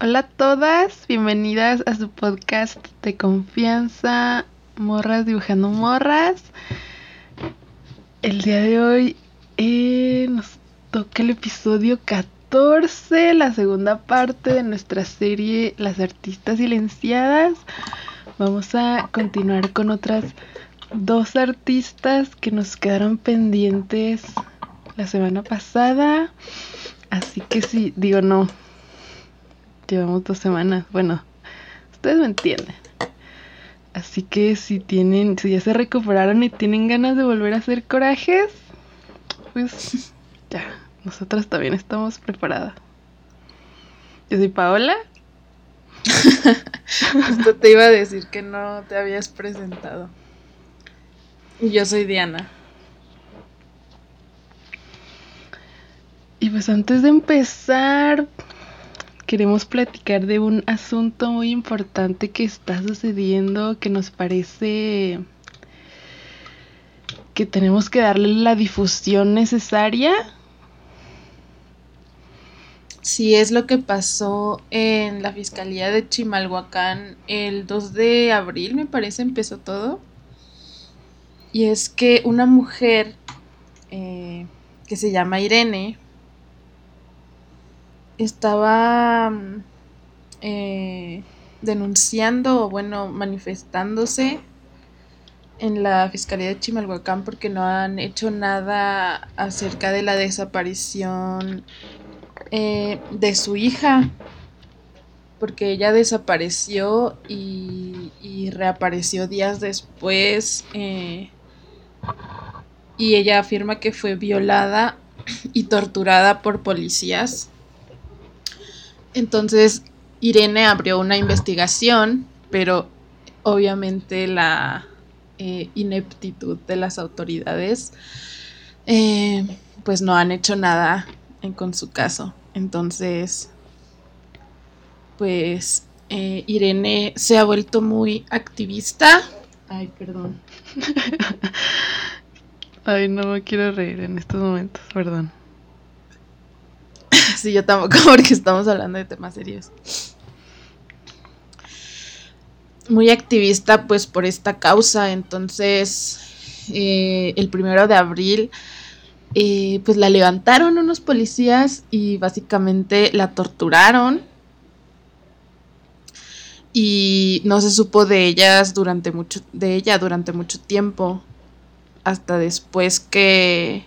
Hola a todas, bienvenidas a su podcast de confianza, Morras dibujando morras. El día de hoy eh, nos toca el episodio 14, la segunda parte de nuestra serie Las artistas silenciadas. Vamos a continuar con otras dos artistas que nos quedaron pendientes la semana pasada. Así que sí, digo no. Llevamos dos semanas. Bueno, ustedes me entienden. Así que si tienen, si ya se recuperaron y tienen ganas de volver a hacer corajes, pues ya, nosotras también estamos preparadas. Yo soy Paola. Esto te iba a decir que no te habías presentado. Y yo soy Diana. Y pues antes de empezar, queremos platicar de un asunto muy importante que está sucediendo, que nos parece que tenemos que darle la difusión necesaria. Sí, es lo que pasó en la Fiscalía de Chimalhuacán el 2 de abril, me parece, empezó todo. Y es que una mujer eh, que se llama Irene estaba eh, denunciando o bueno, manifestándose en la Fiscalía de Chimalhuacán porque no han hecho nada acerca de la desaparición eh, de su hija. Porque ella desapareció y, reapareció días después. Eh, y ella afirma que fue violada y torturada por policías. Entonces Irene abrió una investigación, pero obviamente la eh, ineptitud de las autoridades eh, pues no han hecho nada con su caso. Entonces, pues eh, Irene se ha vuelto muy activista. Ay, perdón. Ay, no me quiero reír en estos momentos, perdón. sí, yo tampoco, porque estamos hablando de temas serios. Muy activista, pues, por esta causa. Entonces, eh, el primero de abril, eh, pues la levantaron unos policías y básicamente la torturaron. Y no se supo de ellas durante mucho, de ella durante mucho tiempo hasta después que,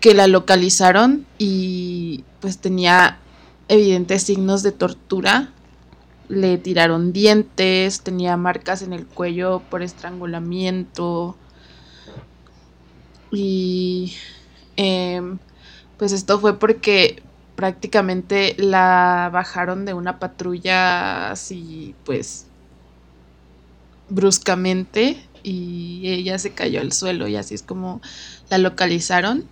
que la localizaron y pues tenía evidentes signos de tortura. Le tiraron dientes, tenía marcas en el cuello por estrangulamiento. Y em, pues esto fue porque prácticamente la bajaron de una patrulla así pues bruscamente y ella se cayó al suelo y así es como la localizaron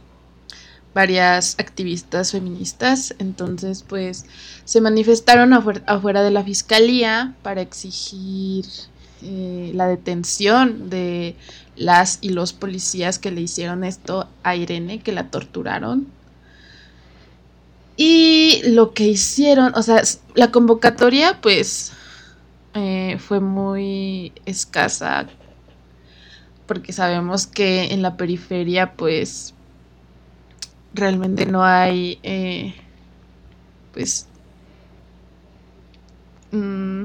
varias activistas feministas. Entonces, pues se manifestaron afuera, de la fiscalía para exigir eh, la detención de las y los policías que le hicieron esto a Irene, que la torturaron. Y lo que hicieron, o sea, la convocatoria, pues, eh, fue muy escasa porque sabemos que en la periferia pues realmente no hay eh, pues mm,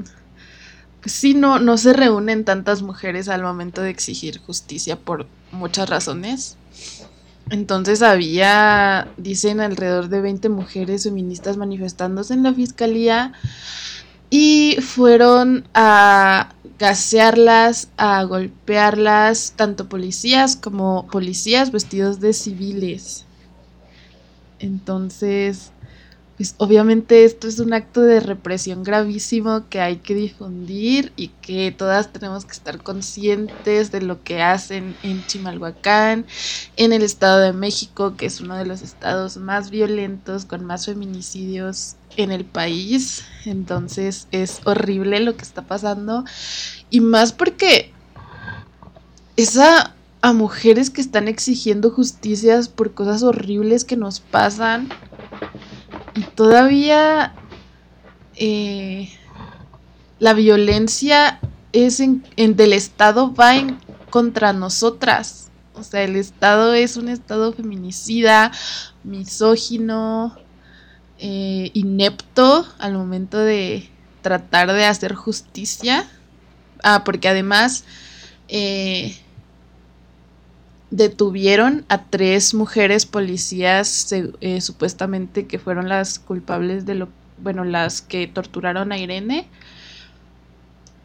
pues sí no no se reúnen tantas mujeres al momento de exigir justicia por muchas razones entonces había dicen alrededor de 20 mujeres feministas manifestándose en la fiscalía y fueron a gasearlas, a golpearlas, tanto policías como policías vestidos de civiles. Entonces, pues obviamente esto es un acto de represión gravísimo que hay que difundir y que todas tenemos que estar conscientes de lo que hacen en Chimalhuacán, en el Estado de México, que es uno de los estados más violentos, con más feminicidios en el país. Entonces es horrible lo que está pasando. Y más porque esa a mujeres que están exigiendo justicias por cosas horribles que nos pasan. Todavía eh, la violencia es en, del Estado va en contra nosotras. O sea, el Estado es un Estado feminicida, misógino, eh, inepto al momento de tratar de hacer justicia. Ah, porque además eh, detuvieron a tres mujeres policías eh, supuestamente que fueron las culpables de lo, bueno, las que torturaron a Irene.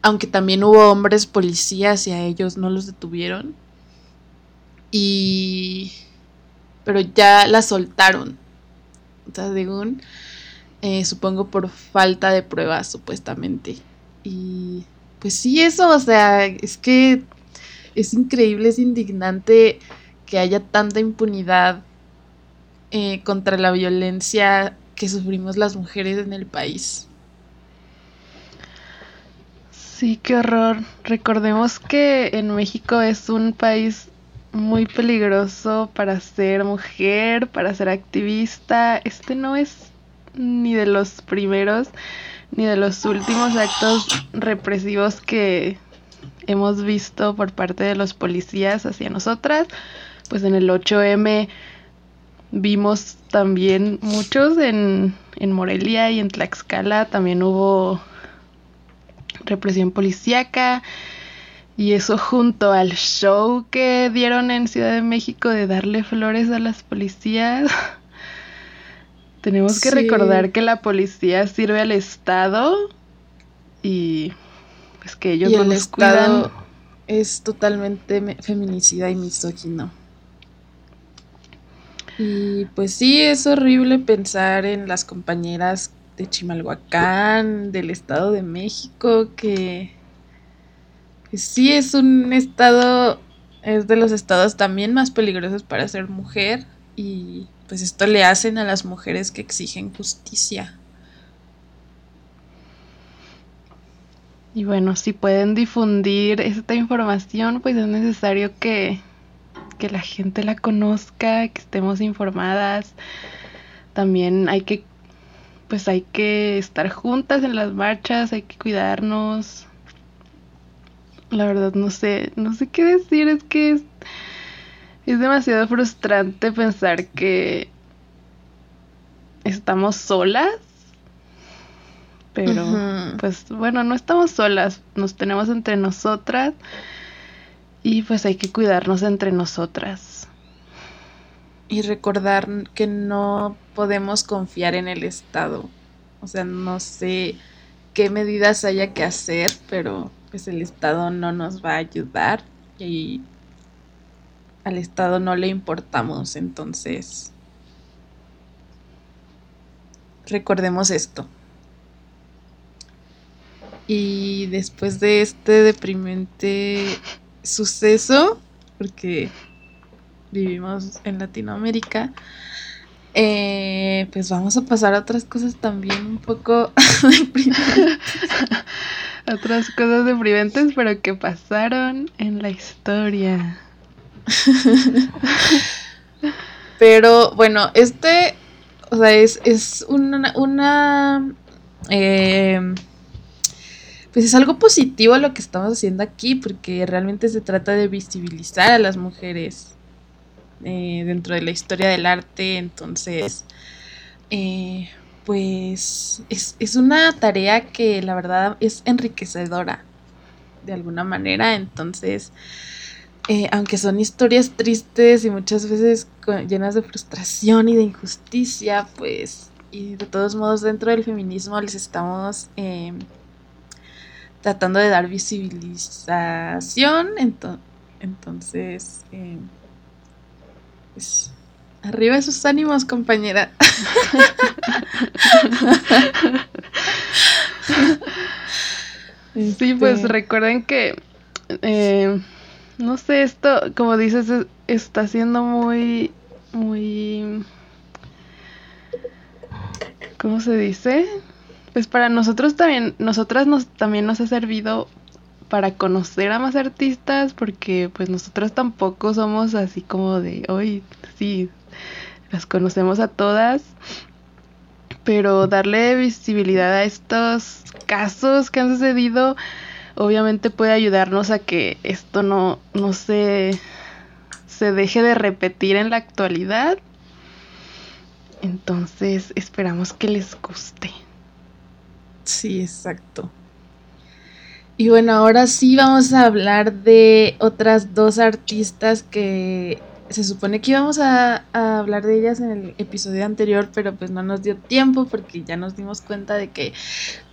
Aunque también hubo hombres policías y a ellos no los detuvieron. Y... Pero ya la soltaron. O sea, según... Eh, supongo por falta de pruebas, supuestamente. Y pues sí, eso, o sea, es que es increíble, es indignante que haya tanta impunidad eh, contra la violencia que sufrimos las mujeres en el país. Sí, qué horror. Recordemos que en México es un país muy peligroso para ser mujer, para ser activista. Este no es ni de los primeros ni de los últimos actos represivos que hemos visto por parte de los policías hacia nosotras. Pues en el 8M vimos también muchos en, en Morelia y en Tlaxcala también hubo represión policíaca. Y eso junto al show que dieron en Ciudad de México de darle flores a las policías. Tenemos que recordar que la policía sirve al Estado y pues que ellos no el Estado Es totalmente feminicida y misógino. Y pues sí, es horrible pensar en las compañeras de Chimalhuacán, del Estado de México, que, sí es un estado, es de los estados también más peligrosos para ser mujer y pues esto le hacen a las mujeres que exigen justicia. Y bueno, si pueden difundir esta información, pues es necesario que, que la gente la conozca, que estemos informadas. También hay que pues hay que estar juntas en las marchas, hay que cuidarnos. La verdad no sé, no sé qué decir, es que es, demasiado frustrante pensar que estamos solas. Pero pues bueno, no estamos solas, nos tenemos entre nosotras y pues hay que cuidarnos entre nosotras. Y recordar que no podemos confiar en el Estado. O sea, no sé qué medidas haya que hacer, pero pues el Estado no nos va a ayudar y al Estado no le importamos. Entonces, recordemos esto. Y después de este deprimente suceso, porque vivimos en Latinoamérica, eh, pues vamos a pasar a otras cosas también un poco deprimentes. otras cosas deprimentes, pero que pasaron en la historia. pero bueno, este, o sea, es, es una, una eh, pues es algo positivo lo que estamos haciendo aquí, porque realmente se trata de visibilizar a las mujeres eh, dentro de la historia del arte. Entonces, eh, pues es, una tarea que la verdad es enriquecedora de alguna manera. Entonces, eh, aunque son historias tristes y muchas veces llenas de frustración y de injusticia, pues, y de todos modos dentro del feminismo les estamos tratando de dar visibilización. entonces, pues, arriba esos ánimos, compañera. sí, pues este. recuerden que, eh, no sé, esto, como dices, está siendo muy, muy, ¿cómo se dice? Pues para nosotros también, nosotras nos, también nos ha servido para conocer a más artistas, porque pues nosotros tampoco somos así como de, hoy sí, las conocemos a todas, pero darle visibilidad a estos casos que han sucedido, obviamente puede ayudarnos a que esto no, no se, se deje de repetir en la actualidad. Entonces esperamos que les guste. Sí, exacto. Y bueno, ahora sí vamos a hablar de otras dos artistas que se supone que íbamos a, hablar de ellas en el episodio anterior, pero pues no nos dio tiempo porque ya nos dimos cuenta de que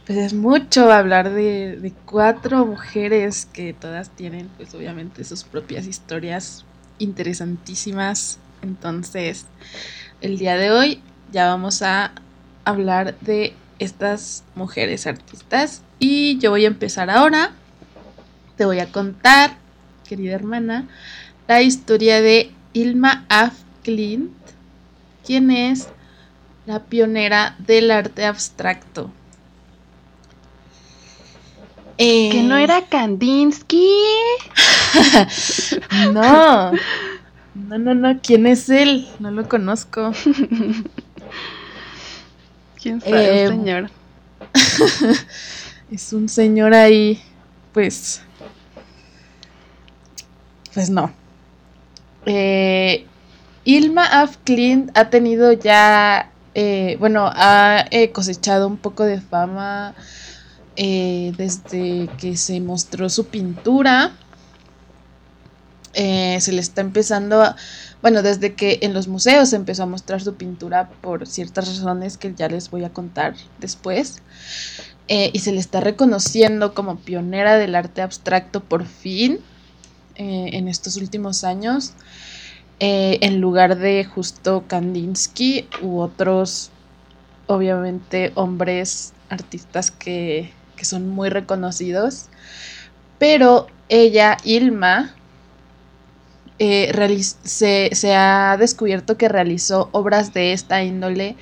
pues es mucho hablar de, de cuatro mujeres que todas tienen pues obviamente sus propias historias interesantísimas. Entonces, el día de hoy ya vamos a hablar de estas mujeres artistas y yo voy a empezar ahora. Te voy a contar, querida hermana, la historia de Ilma Af Klint, quien es la pionera del arte abstracto. ¿Que no eh, era Kandinsky? no. No, no, no. ¿Quién es él? No lo conozco. ¿Quién sabe, eh, señor? es un señor ahí, pues. Pues no. Eh, Ilma Af Clint ha tenido ya. Eh, bueno, ha eh, cosechado un poco de fama desde que se mostró su pintura. Se le está empezando. Bueno, desde que en los museos se empezó a mostrar su pintura por ciertas razones que ya les voy a contar después. Eh, y se le está reconociendo como pionera del arte abstracto por fin eh, en estos últimos años, eh, en lugar de justo Kandinsky u otros, obviamente, hombres artistas que, que son muy reconocidos. Pero ella, Ilma, se, se, ha descubierto que realizó obras de esta índole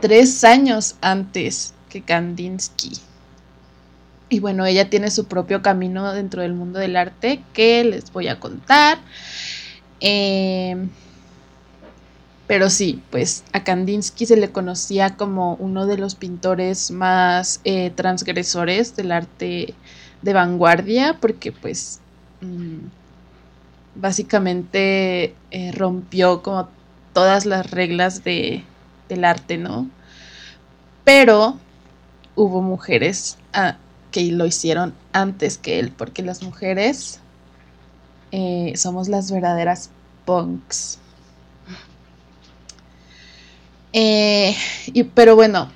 tres años antes Kandinsky. Y bueno, ella tiene su propio camino dentro del mundo del arte que les voy a contar. Em, pero sí, pues a Kandinsky se le conocía como uno de los pintores más eh, transgresores del arte de vanguardia, porque pues mm, básicamente eh, rompió como todas las reglas de, del arte, ¿no? Pero hubo mujeres ah, que lo hicieron antes que él, porque las mujeres eh, somos las verdaderas punks. Eh, pero bueno,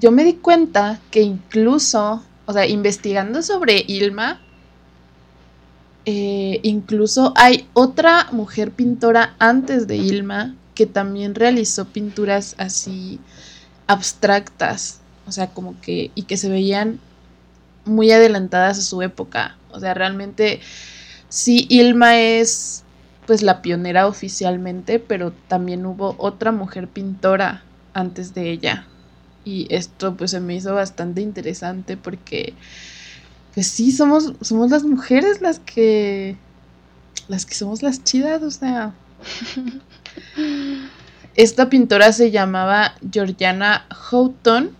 yo me di cuenta que incluso, o sea, investigando sobre Ilma, incluso hay otra mujer pintora antes de Ilma que también realizó pinturas así abstractas, o sea, como que, y que se veían muy adelantadas a su época. O sea, realmente sí, Ilma es pues la pionera oficialmente, pero también hubo otra mujer pintora antes de ella. Y esto pues se me hizo bastante interesante porque pues sí, somos, somos las mujeres las que las que somos las chidas, o sea. Esta pintora se llamaba Georgiana Houghton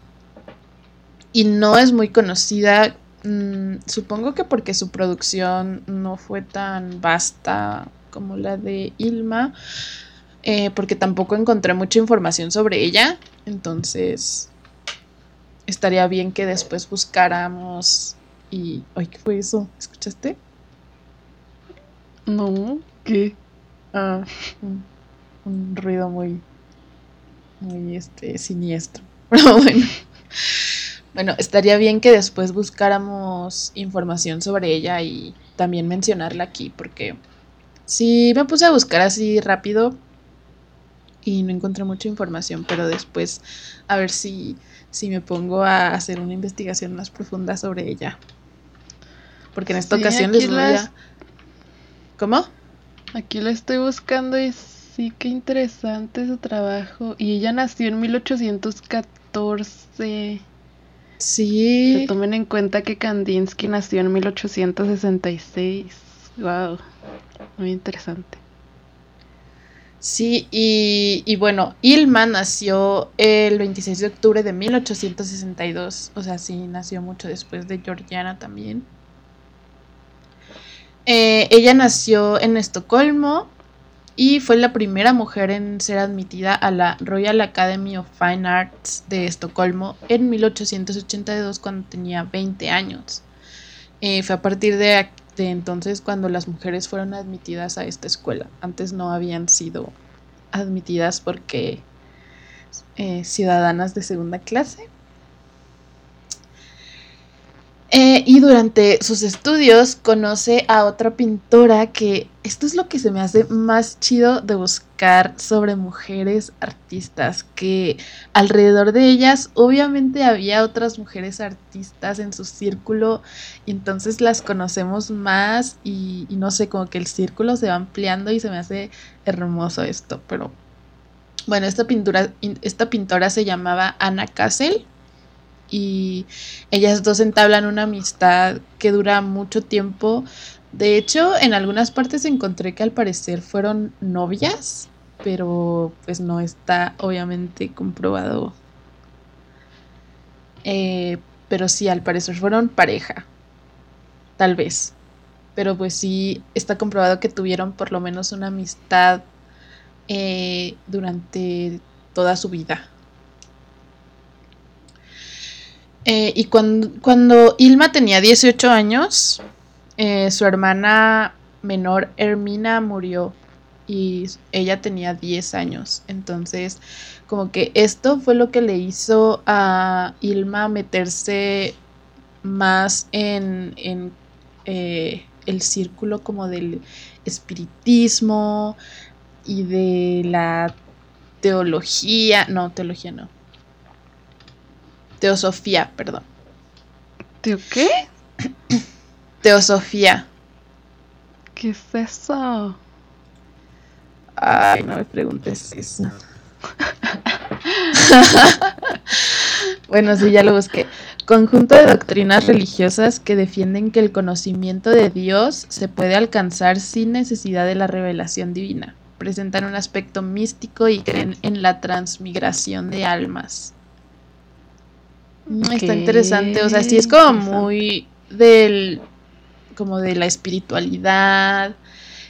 y no es muy conocida, mm, supongo que porque su producción no fue tan vasta como la de Ilma, eh, porque tampoco encontré mucha información sobre ella, entonces estaría bien que después buscáramos y... ¡Ay, qué fue eso! ¿Escuchaste? No, ¿qué? Ah, un ruido muy, muy este, siniestro. Pero bueno. Bueno, estaría bien que después buscáramos información sobre ella y también mencionarla aquí, porque sí me puse a buscar así rápido y no encontré mucha información, pero después a ver si, si me pongo a hacer una investigación más profunda sobre ella. Porque en esta ocasión les voy a... ¿Cómo? Aquí la estoy buscando y Sí, qué interesante su trabajo. Y ella nació en 1814. Sí. tomen en cuenta que Kandinsky nació en 1866. Wow, muy interesante. Sí, y, y, bueno, Ilma nació el 26 de octubre de 1862, o sea, sí, nació mucho después de Georgiana también. Eh, ella nació en Estocolmo y fue la primera mujer en ser admitida a la Royal Academy of Fine Arts de Estocolmo en 1882 cuando tenía 20 años. Eh, fue a partir de, entonces cuando las mujeres fueron admitidas a esta escuela. Antes no habían sido admitidas porque eh, ciudadanas de segunda clase. Eh, y durante sus estudios conoce a otra pintora que esto es lo que se me hace más chido de buscar sobre mujeres artistas, que alrededor de ellas obviamente había otras mujeres artistas en su círculo y entonces las conocemos más y, no sé, como que el círculo se va ampliando y se me hace hermoso esto, pero bueno, esta pintura, esta pintora se llamaba Anna Kassel y ellas dos entablan una amistad que dura mucho tiempo. De hecho, en algunas partes encontré que al parecer fueron novias, pero pues no está obviamente comprobado. Eh, pero sí, al parecer fueron pareja. Tal vez. Pero pues sí, está comprobado que tuvieron por lo menos una amistad eh, durante toda su vida. Eh, y cuando, cuando, Ilma tenía 18 años, eh, su hermana menor Hermina murió y ella tenía 10 años. Entonces, como que esto fue lo que le hizo a Ilma meterse más en, en eh, el círculo como del espiritismo y de la teología, no, teología no, Teosofía, perdón. ¿Teo qué? Teosofía. ¿Qué es eso? Ay, no me preguntes eso. bueno, sí, ya lo busqué. Conjunto de doctrinas religiosas que defienden que el conocimiento de Dios se puede alcanzar sin necesidad de la revelación divina. Presentan un aspecto místico y creen en la transmigración de almas. Está interesante, o sea, sí es como muy del como de la espiritualidad.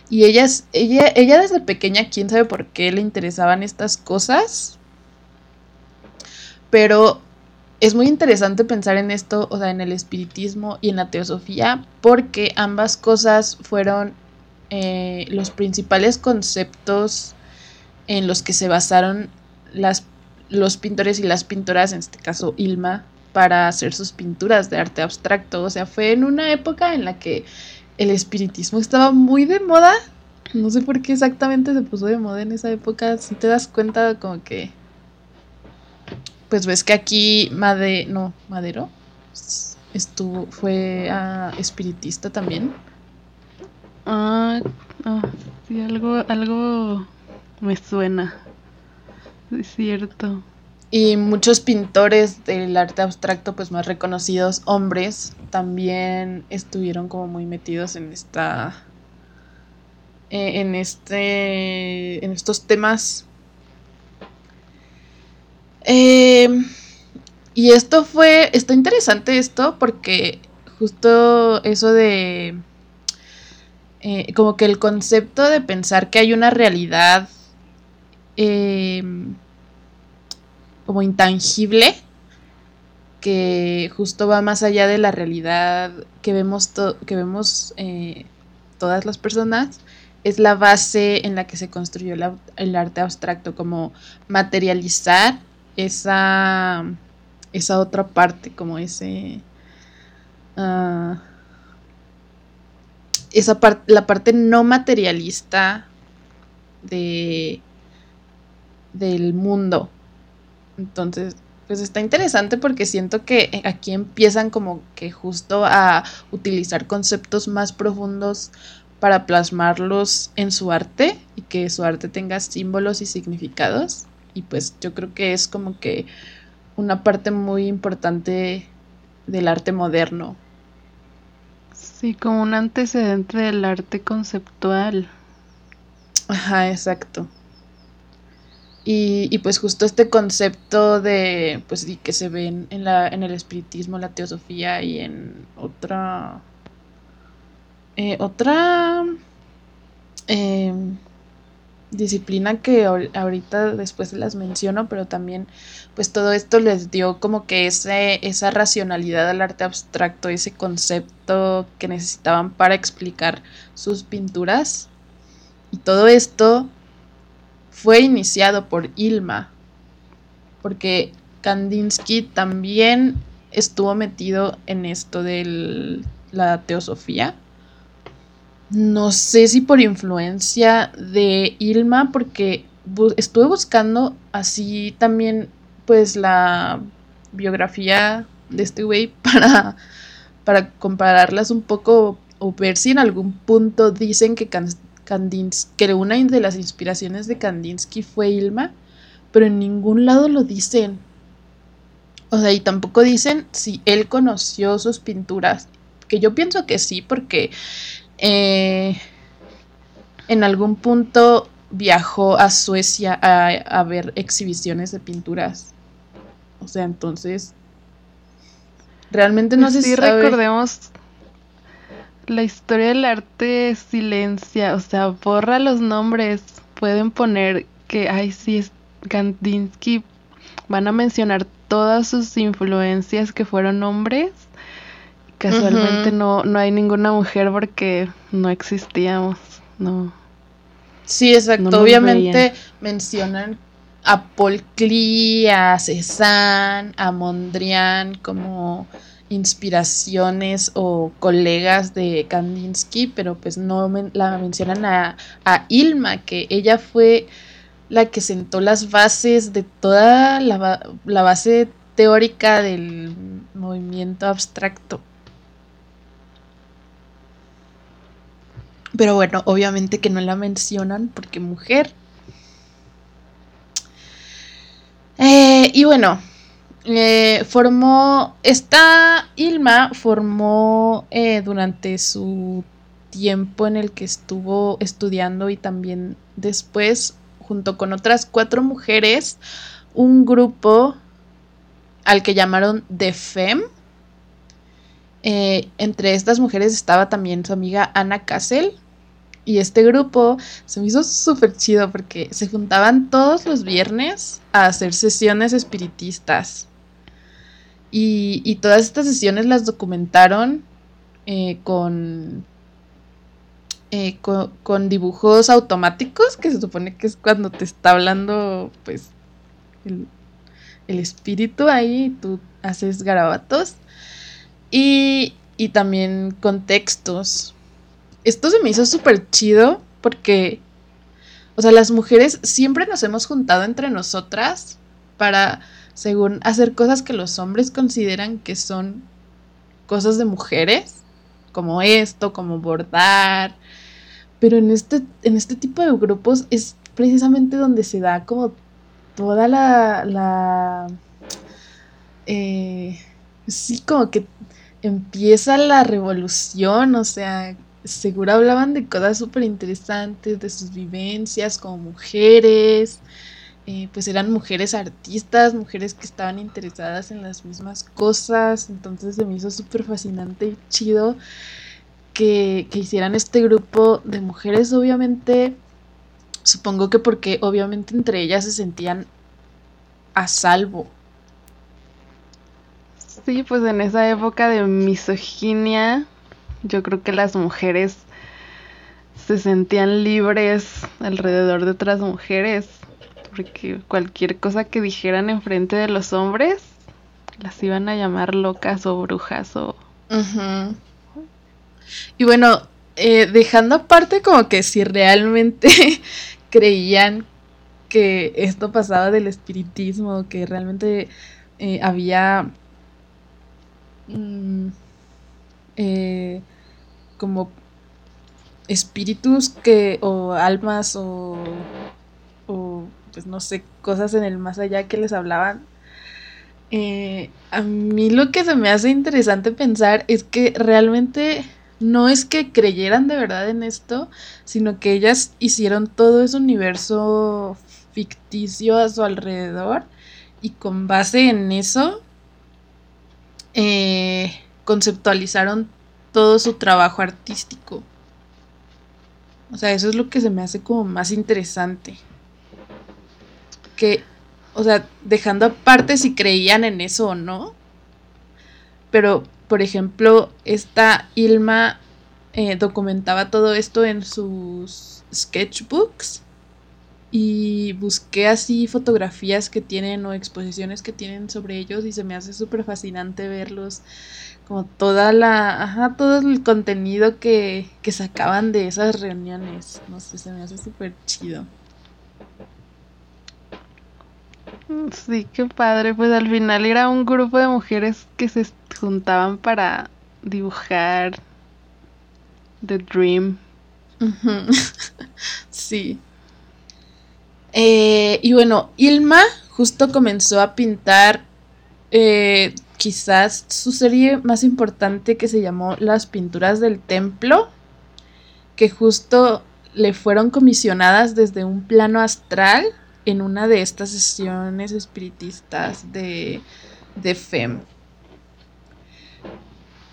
Y ella, ella, ella desde pequeña, quién sabe por qué le interesaban estas cosas. Pero es muy interesante pensar en esto, o sea, en el espiritismo y en la teosofía, porque ambas cosas fueron eh, los principales conceptos en los que se basaron las los pintores y las pintoras, en este caso Ilma, para hacer sus pinturas de arte abstracto. O sea, fue en una época en la que el espiritismo estaba muy de moda. No sé por qué exactamente se puso de moda en esa época. Si te das cuenta, como que. Pues ves que aquí Made. No, Madero. Estuvo. Fue espiritista también. Ah, ah, sí, algo, algo me suena. Es cierto. Y muchos pintores del arte abstracto, pues más reconocidos, hombres, también estuvieron como muy metidos en esta. Eh, en este. en estos temas. Em, y esto fue. Está interesante esto porque justo eso de. Eh, como que el concepto de pensar que hay una realidad eh, como intangible que justo va más allá de la realidad que vemos, que vemos eh, todas las personas, es la base en la que se construyó el arte abstracto, como materializar esa, esa otra parte, como ese... Ah, esa parte, la parte no materialista de, del mundo. Entonces, pues está interesante porque siento que aquí empiezan como que justo a utilizar conceptos más profundos para plasmarlos en su arte y que su arte tenga símbolos y significados. Y pues yo creo que es como que una parte muy importante del arte moderno. Sí, como un antecedente del arte conceptual. Ajá, exacto. Y, y, pues justo este concepto de, pues que se ve en, la, en el espiritismo, la teosofía y en otra, eh, otra eh, disciplina que ahorita después las menciono, pero también pues todo esto les dio como que ese, esa racionalidad al arte abstracto, ese concepto que necesitaban para explicar sus pinturas. Y todo esto fue iniciado por Ilma, porque Kandinsky también estuvo metido en esto de la teosofía. No sé si por influencia de Ilma, porque estuve buscando así también pues la biografía de este güey para, para compararlas un poco o ver si en algún punto dicen que Kandinsky, que una de las inspiraciones de Kandinsky fue Ilma, pero en ningún lado lo dicen. O sea, y tampoco dicen si él conoció sus pinturas, que yo pienso que sí, porque eh, en algún punto viajó a Suecia a, a, ver exhibiciones de pinturas. O sea, entonces realmente no sé si recordemos la historia del arte silencia, o sea, borra los nombres. Pueden poner que, ay, sí, es Kandinsky. Van a mencionar todas sus influencias que fueron hombres. Casualmente no, no hay ninguna mujer porque no existíamos, no. Sí, exacto. Obviamente mencionan a Paul Klee, a Cézanne, a Mondrian como inspiraciones o colegas de Kandinsky, pero pues no la mencionan a, Ilma, que ella fue la que sentó las bases de toda la, la base teórica del movimiento abstracto. Pero bueno, obviamente que no la mencionan porque mujer. Eh, y bueno, eh, formó, esta Ilma formó eh, durante su tiempo en el que estuvo estudiando y también después, junto con otras cuatro mujeres, un grupo al que llamaron The Fem. entre estas mujeres estaba también su amiga Ana Cassel. Y este grupo se me hizo súper chido porque se juntaban todos los viernes a hacer sesiones espiritistas. Y, todas estas sesiones las documentaron eh, con, eh, con, dibujos automáticos, que se supone que es cuando te está hablando, pues, el, espíritu ahí, tú haces garabatos. Y, y también con textos. Esto se me hizo súper chido porque, o sea, las mujeres siempre nos hemos juntado entre nosotras para según hacer cosas que los hombres consideran que son cosas de mujeres, como esto, como bordar. Pero en este, en este tipo de grupos es precisamente donde se da como toda la... la eh, sí, como que empieza la revolución, o sea, seguro hablaban de cosas súper interesantes, de sus vivencias como mujeres, eh, pues eran mujeres artistas, mujeres que estaban interesadas en las mismas cosas, entonces se me hizo súper fascinante y chido que, que hicieran este grupo de mujeres, obviamente, supongo que porque obviamente entre ellas se sentían a salvo. Sí, pues en esa época de misoginia, yo creo que las mujeres se sentían libres alrededor de otras mujeres porque cualquier cosa que dijeran enfrente de los hombres las iban a llamar locas o brujas o... Y bueno, eh, dejando aparte como que si realmente creían que esto pasaba del espiritismo, que realmente eh, había mm, eh, como espíritus que o almas o, o pues no sé, cosas en el más allá que les hablaban. Eh, a mí lo que se me hace interesante pensar es que realmente no es que creyeran de verdad en esto, sino que ellas hicieron todo ese universo ficticio a su alrededor y con base en eso eh, conceptualizaron todo su trabajo artístico. O sea, eso es lo que se me hace como más interesante. Que o sea, dejando aparte si creían en eso o no. Pero, por ejemplo, esta Ilma eh, documentaba todo esto en sus sketchbooks y busqué así fotografías que tienen o exposiciones que tienen sobre ellos y se me hace súper fascinante verlos como toda la ajá, todo el contenido que, que sacaban de esas reuniones no sé se me hace súper chido Sí, qué padre. Pues al final era un grupo de mujeres que se juntaban para dibujar The Dream. sí. Eh, y bueno, Ilma justo comenzó a pintar eh, quizás su serie más importante que se llamó Las Pinturas del Templo, que justo le fueron comisionadas desde un plano astral en una de estas sesiones espiritistas de, de FEM.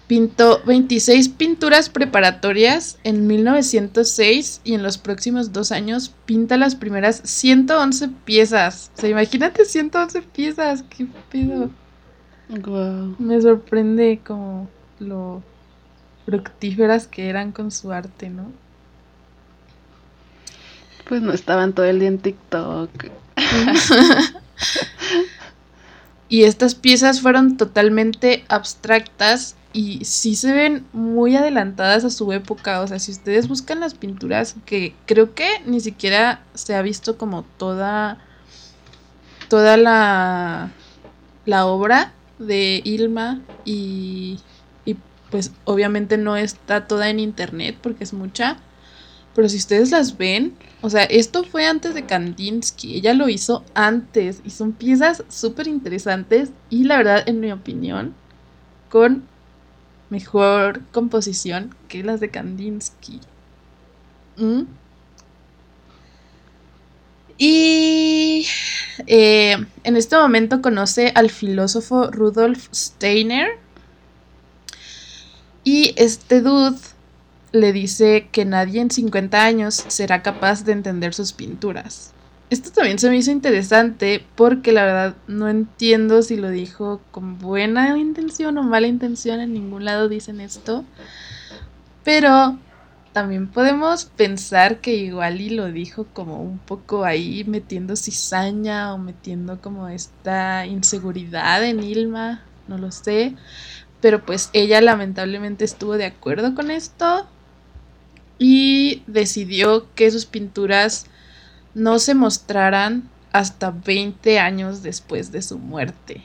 Pintó 26 pinturas preparatorias en 1906 y en los próximos dos años pinta las primeras 111 piezas. O sea, imagínate 111 piezas, qué pedo. Me sorprende como lo fructíferas que eran con su arte, ¿no? Pues no estaban todo el día en TikTok. y estas piezas fueron totalmente abstractas y sí se ven muy adelantadas a su época. O sea, si ustedes buscan las pinturas, que creo que ni siquiera se ha visto como toda. toda la. la obra de Ilma y. y pues obviamente no está toda en internet porque es mucha. Pero si ustedes las ven, o sea, esto fue antes de Kandinsky, ella lo hizo antes y son piezas súper interesantes y la verdad, en mi opinión, con mejor composición que las de Kandinsky. ¿Mm? Y eh, en este momento conoce al filósofo Rudolf Steiner. Y este dude le dice que nadie en 50 años será capaz de entender sus pinturas. Esto también se me hizo interesante porque la verdad no entiendo si lo dijo con buena intención o mala intención, en ningún lado dicen esto. Pero también podemos pensar que igual y lo dijo como un poco ahí metiendo cizaña o metiendo como esta inseguridad en Ilma, no lo sé. Pero pues ella lamentablemente estuvo de acuerdo con esto y decidió que sus pinturas no se mostraran hasta 20 años después de su muerte.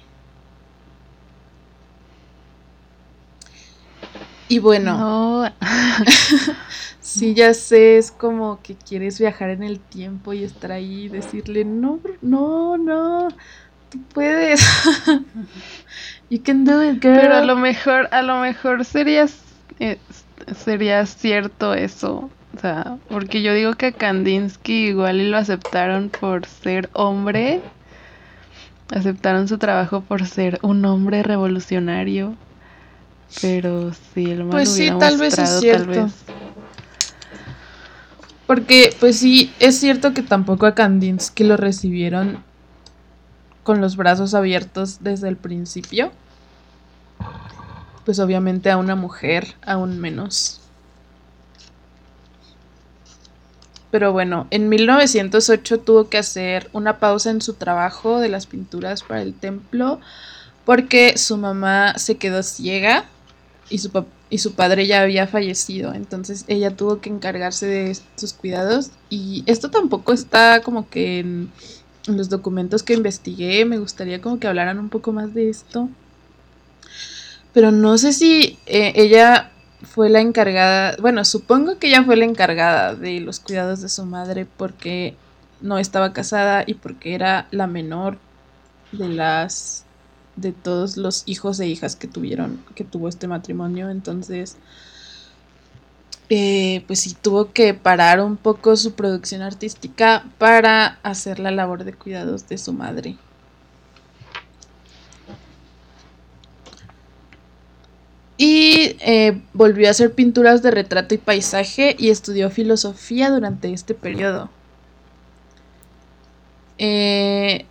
Y bueno, sí, ya sé, es como que quieres viajar en el tiempo y estar ahí y decirle, no, no, no, tú puedes. you can do it, girl. Pero a lo mejor, a lo mejor serías, eh, sería cierto eso. O sea, porque yo digo que a Kandinsky igual y lo aceptaron por ser hombre. Aceptaron su trabajo por ser un hombre revolucionario. Pero si el Pues sí, tal vez es cierto. Porque, pues sí, es cierto que tampoco a Kandinsky lo recibieron con los brazos abiertos desde el principio pues obviamente a una mujer aún menos. Pero bueno, en 1908 tuvo que hacer una pausa en su trabajo de las pinturas para el templo porque su mamá se quedó ciega y su, y su padre ya había fallecido. Entonces ella tuvo que encargarse de sus cuidados y esto tampoco está como que en, en los documentos que investigué. Me gustaría como que hablaran un poco más de esto. Pero no sé si eh, ella fue la encargada, bueno, supongo que ella fue la encargada de los cuidados de su madre porque no estaba casada y porque era la menor de las de todos los hijos e hijas que tuvieron, que tuvo este matrimonio. Entonces, eh, pues sí tuvo que parar un poco su producción artística para hacer la labor de cuidados de su madre. Y eh, volvió a hacer pinturas de retrato y paisaje y estudió filosofía durante este periodo. Eh,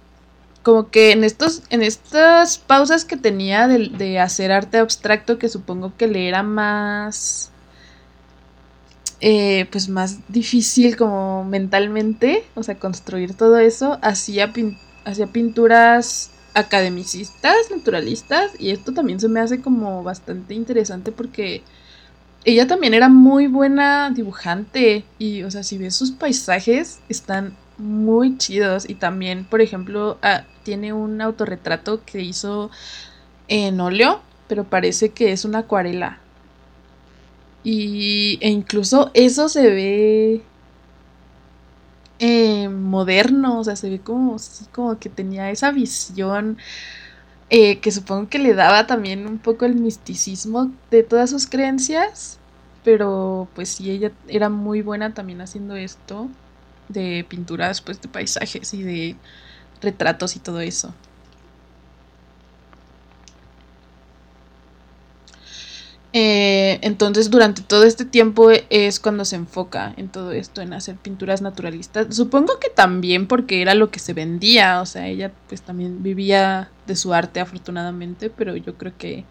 como que en estos en estas pausas que tenía de, hacer arte abstracto que supongo que le era más eh, pues más difícil como mentalmente o sea construir todo eso hacía hacía pinturas academicistas naturalistas y esto también se me hace como bastante interesante porque ella también era muy buena dibujante y o sea si ves sus paisajes están muy chidos y también por ejemplo ah, tiene un autorretrato que hizo en óleo, pero parece que es una acuarela. Y, e incluso eso se ve eh, moderno, o sea, se ve como, como que tenía esa visión eh, que supongo que le daba también un poco el misticismo de todas sus creencias, pero pues sí, ella era muy buena también haciendo esto de pinturas pues de paisajes y de retratos y todo eso. Eh, entonces durante todo este tiempo es cuando se enfoca en todo esto, en hacer pinturas naturalistas. Supongo que también porque era lo que se vendía, o sea, ella pues también vivía de su arte afortunadamente, pero yo creo que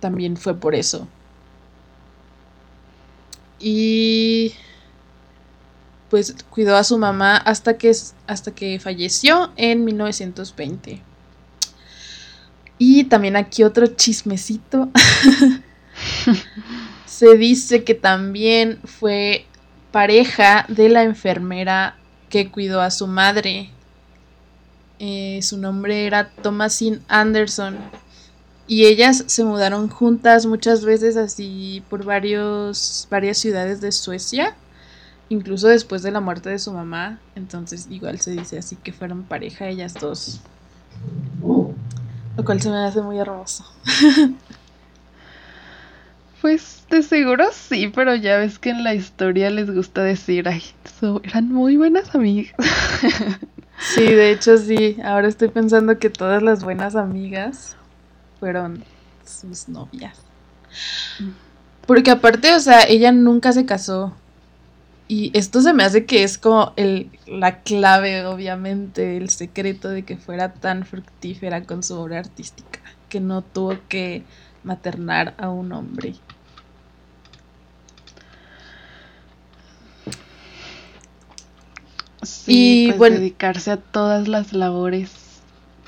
también fue por eso. Y pues cuidó a su mamá hasta que, hasta que falleció en 1920. Y también aquí otro chismecito. Se dice que también fue pareja de la enfermera que cuidó a su madre. Eh, su nombre era Thomasine Anderson. Y ellas se mudaron juntas muchas veces así por varios, varias ciudades de Suecia incluso después de la muerte de su mamá, entonces igual se dice así que fueron pareja ellas dos. Lo cual se me hace muy hermoso. Pues de seguro sí, pero ya ves que en la historia les gusta decir, ay, eran muy buenas amigas. Sí, de hecho sí. Ahora estoy pensando que todas las buenas amigas fueron sus novias. Mm. Porque aparte, o sea, ella nunca se casó. Y esto se me hace que es como el, la clave, obviamente, el secreto de que fuera tan fructífera con su obra artística, que no tuvo que maternar a un hombre. Sí, y pues dedicarse a todas las labores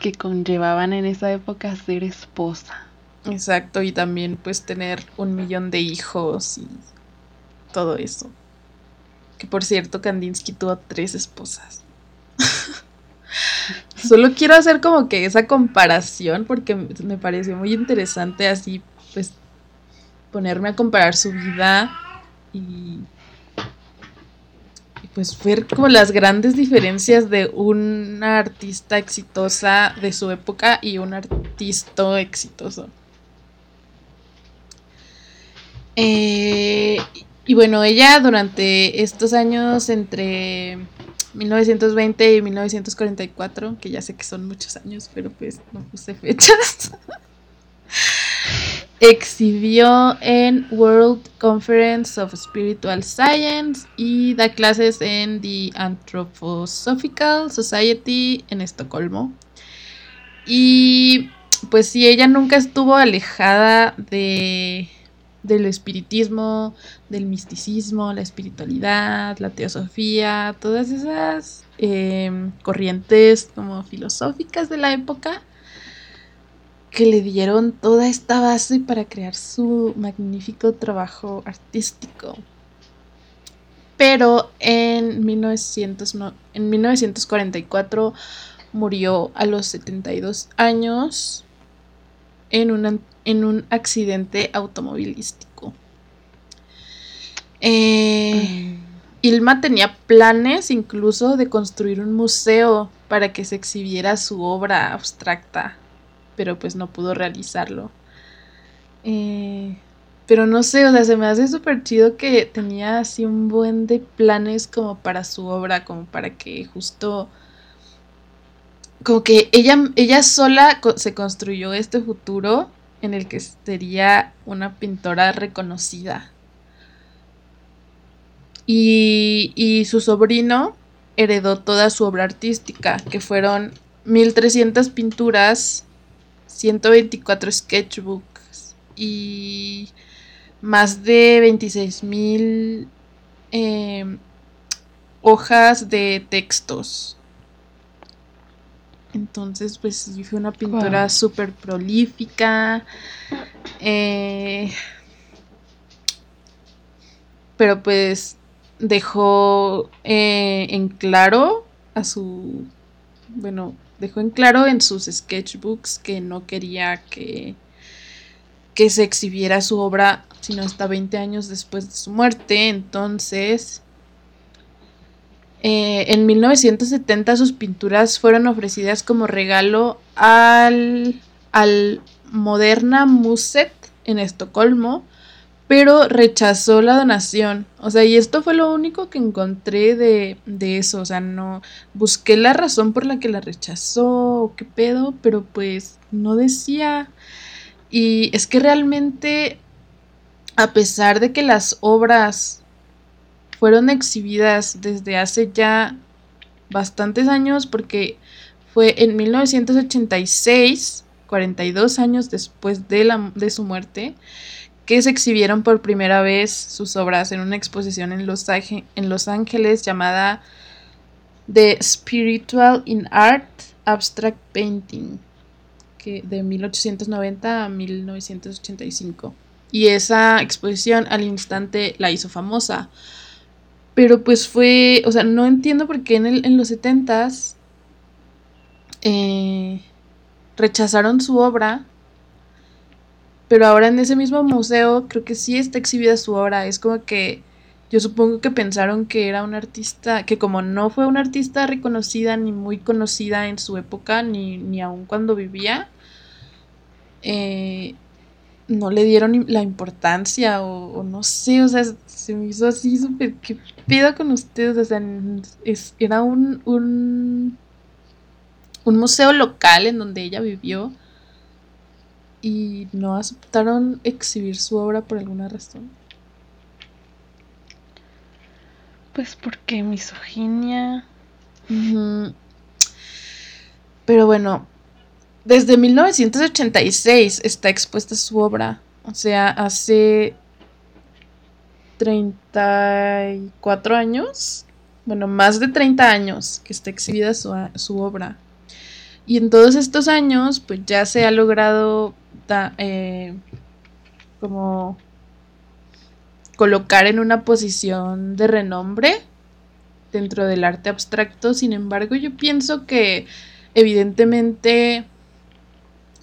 que conllevaban en esa época ser esposa. Exacto, y también pues tener un millón de hijos y todo eso. Que por cierto, Kandinsky tuvo tres esposas. Solo quiero hacer como que esa comparación porque me pareció muy interesante así, pues, ponerme a comparar su vida y, y pues ver como las grandes diferencias de una artista exitosa de su época y un artista exitoso. Eh, y bueno, ella durante estos años entre 1920 y 1944, que ya sé que son muchos años, pero pues no puse fechas, exhibió en World Conference of Spiritual Science y da clases en The Anthroposophical Society en Estocolmo. Y pues sí, ella nunca estuvo alejada de del espiritismo, del misticismo, la espiritualidad, la teosofía, todas esas em, corrientes como filosóficas de la época que le dieron toda esta base para crear su magnífico trabajo artístico. Pero en, 1900, en 1944 murió a los 72 años en una en un accidente automovilístico. Eh, Ilma tenía planes incluso de construir un museo para que se exhibiera su obra abstracta, pero pues no pudo realizarlo. Eh, pero no sé, o sea, se me hace súper chido que tenía así un buen de planes como para su obra, como para que justo... Como que ella, ella sola se construyó este futuro en el que sería una pintora reconocida. Y, y su sobrino heredó toda su obra artística, que fueron 1300 pinturas, 124 sketchbooks y más de 26 mil em, hojas de textos. Entonces, pues fue una pintura súper prolífica. Eh, pero pues dejó eh, en claro a su. Bueno, dejó en claro en sus sketchbooks que no quería que, que se exhibiera su obra sino hasta 20 años después de su muerte. Entonces, eh, en 1970 sus pinturas fueron ofrecidas como regalo al, al Moderna Muset en Estocolmo, pero rechazó la donación. O sea, y esto fue lo único que encontré de, de eso. O sea, no busqué la razón por la que la rechazó qué pedo, pero pues no decía. Y es que realmente a pesar de que las obras fueron exhibidas desde hace ya bastantes años, porque fue en 1986, 42 años después de, la, de su muerte, que se exhibieron por primera vez sus obras en una exposición en Los, Ángeles llamada The Spiritual in Art Abstract Painting, que de 1890 a 1985. Y esa exposición al instante la hizo famosa. Pero pues fue, o sea, no entiendo por qué en, el, en los setentas eh, rechazaron su obra. Pero ahora en ese mismo museo creo que sí está exhibida su obra. Es como que yo supongo que pensaron que era un artista, que como no fue una artista reconocida ni muy conocida en su época, ni, ni aun cuando vivía, eh, no le dieron la importancia o, no sé, o sea, se me hizo así súper, ¿qué pido con ustedes? O sea, es, era un, un, un museo local en donde ella vivió y no aceptaron exhibir su obra por alguna razón. Pues porque misoginia. Pero bueno, desde 1986 está expuesta su obra. O sea, hace 34 años. Bueno, más de 30 años que está exhibida su, obra. Y en todos estos años, pues ya se ha logrado eh, como colocar en una posición de renombre dentro del arte abstracto. Sin embargo, yo pienso que evidentemente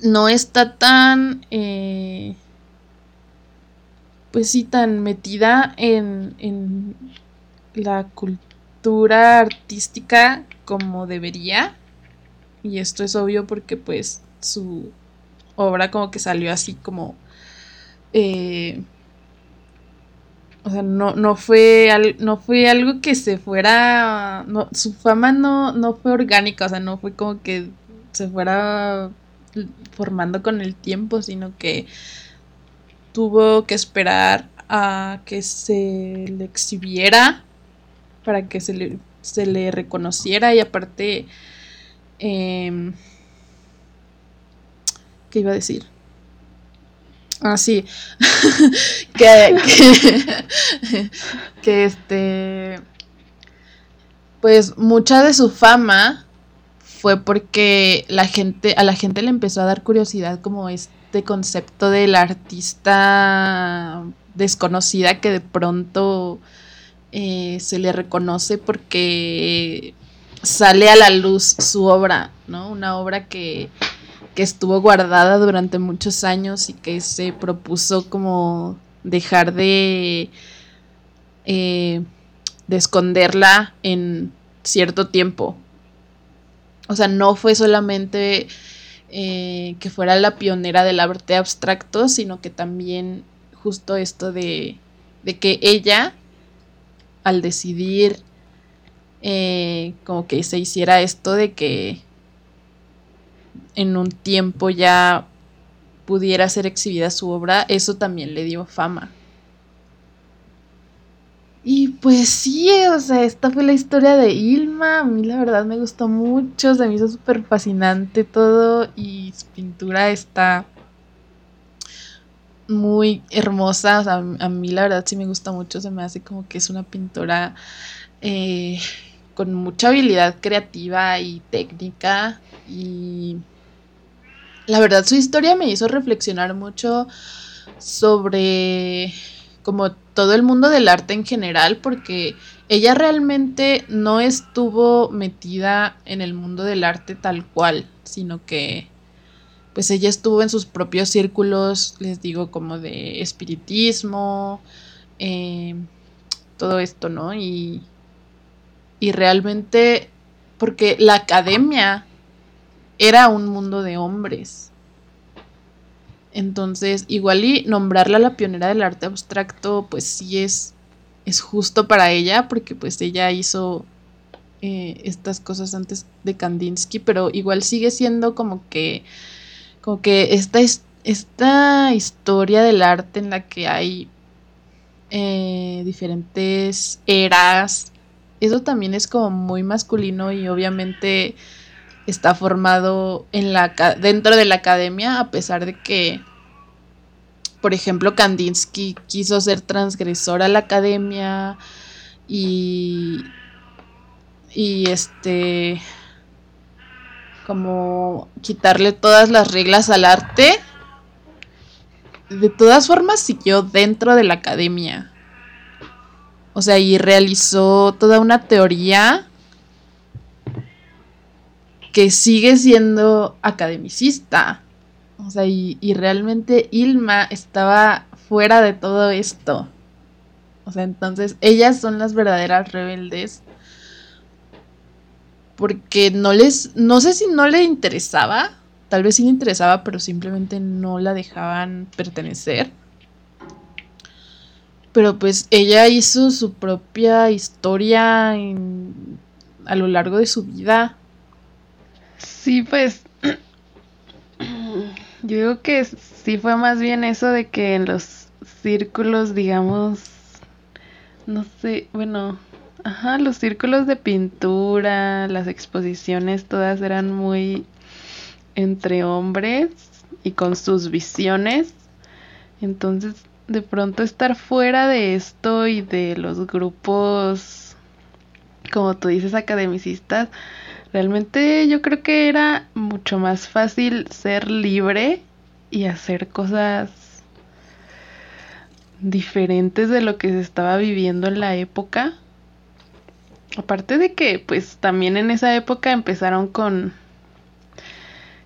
no está tan, eh, pues sí, tan metida en, en la cultura artística como debería. Y esto es obvio porque pues su obra como que salió así como... Eh, o sea, no, no, fue no fue algo que se fuera... No, su fama no, no fue orgánica, o sea, no fue como que se fuera formando con el tiempo, sino que tuvo que esperar a que se le exhibiera para que se le, se le reconociera y aparte, eh, ¿qué iba a decir? Ah, sí, que, que, que este, pues mucha de su fama fue porque la gente, a la gente le empezó a dar curiosidad como este concepto del artista desconocida que de pronto eh, se le reconoce porque sale a la luz su obra, ¿no? Una obra que, que estuvo guardada durante muchos años y que se propuso como dejar de... Eh, de esconderla en cierto tiempo. O sea, no fue solamente eh, que fuera la pionera del arte abstracto, sino que también justo esto de, de que ella, al decidir eh, como que se hiciera esto de que en un tiempo ya pudiera ser exhibida su obra, eso también le dio fama. Y pues sí, o sea, esta fue la historia de Ilma. A mí la verdad me gustó mucho, se me hizo súper fascinante todo y su pintura está muy hermosa. O sea, a mí la verdad sí me gusta mucho, se me hace como que es una pintora eh, con mucha habilidad creativa y técnica y la verdad su historia me hizo reflexionar mucho sobre como todo el mundo del arte en general, porque ella realmente no estuvo metida en el mundo del arte tal cual, sino que pues ella estuvo en sus propios círculos, les digo, como de espiritismo, eh, todo esto, ¿no? Y, y realmente, porque la academia era un mundo de hombres entonces, igual y nombrarla la pionera del arte abstracto, pues sí es, es justo para ella, porque pues ella hizo eh, estas cosas antes de Kandinsky, pero igual sigue siendo como que, como que esta, esta historia del arte en la que hay eh, diferentes eras, eso también es como muy masculino y obviamente está formado en la, dentro de la academia, a pesar de que, por ejemplo, Kandinsky quiso ser transgresor a la academia y, y este, como quitarle todas las reglas al arte. De todas formas siguió dentro de la academia. O sea, y realizó toda una teoría que sigue siendo academicista. O sea, y, realmente Ilma estaba fuera de todo esto. O sea, entonces ellas son las verdaderas rebeldes. Porque no les, no sé si no le interesaba, tal vez sí le interesaba, pero simplemente no la dejaban pertenecer. Pero pues ella hizo su propia historia a lo largo de su vida Sí, pues yo digo que sí fue más bien eso de que en los círculos, digamos, no sé, bueno, ajá, los círculos de pintura, las exposiciones, todas eran muy entre hombres y con sus visiones. Entonces, de pronto estar fuera de esto y de los grupos, como tú dices, academicistas, Realmente yo creo que era mucho más fácil ser libre y hacer cosas diferentes de lo que se estaba viviendo en la época. Aparte de que pues también en esa época empezaron con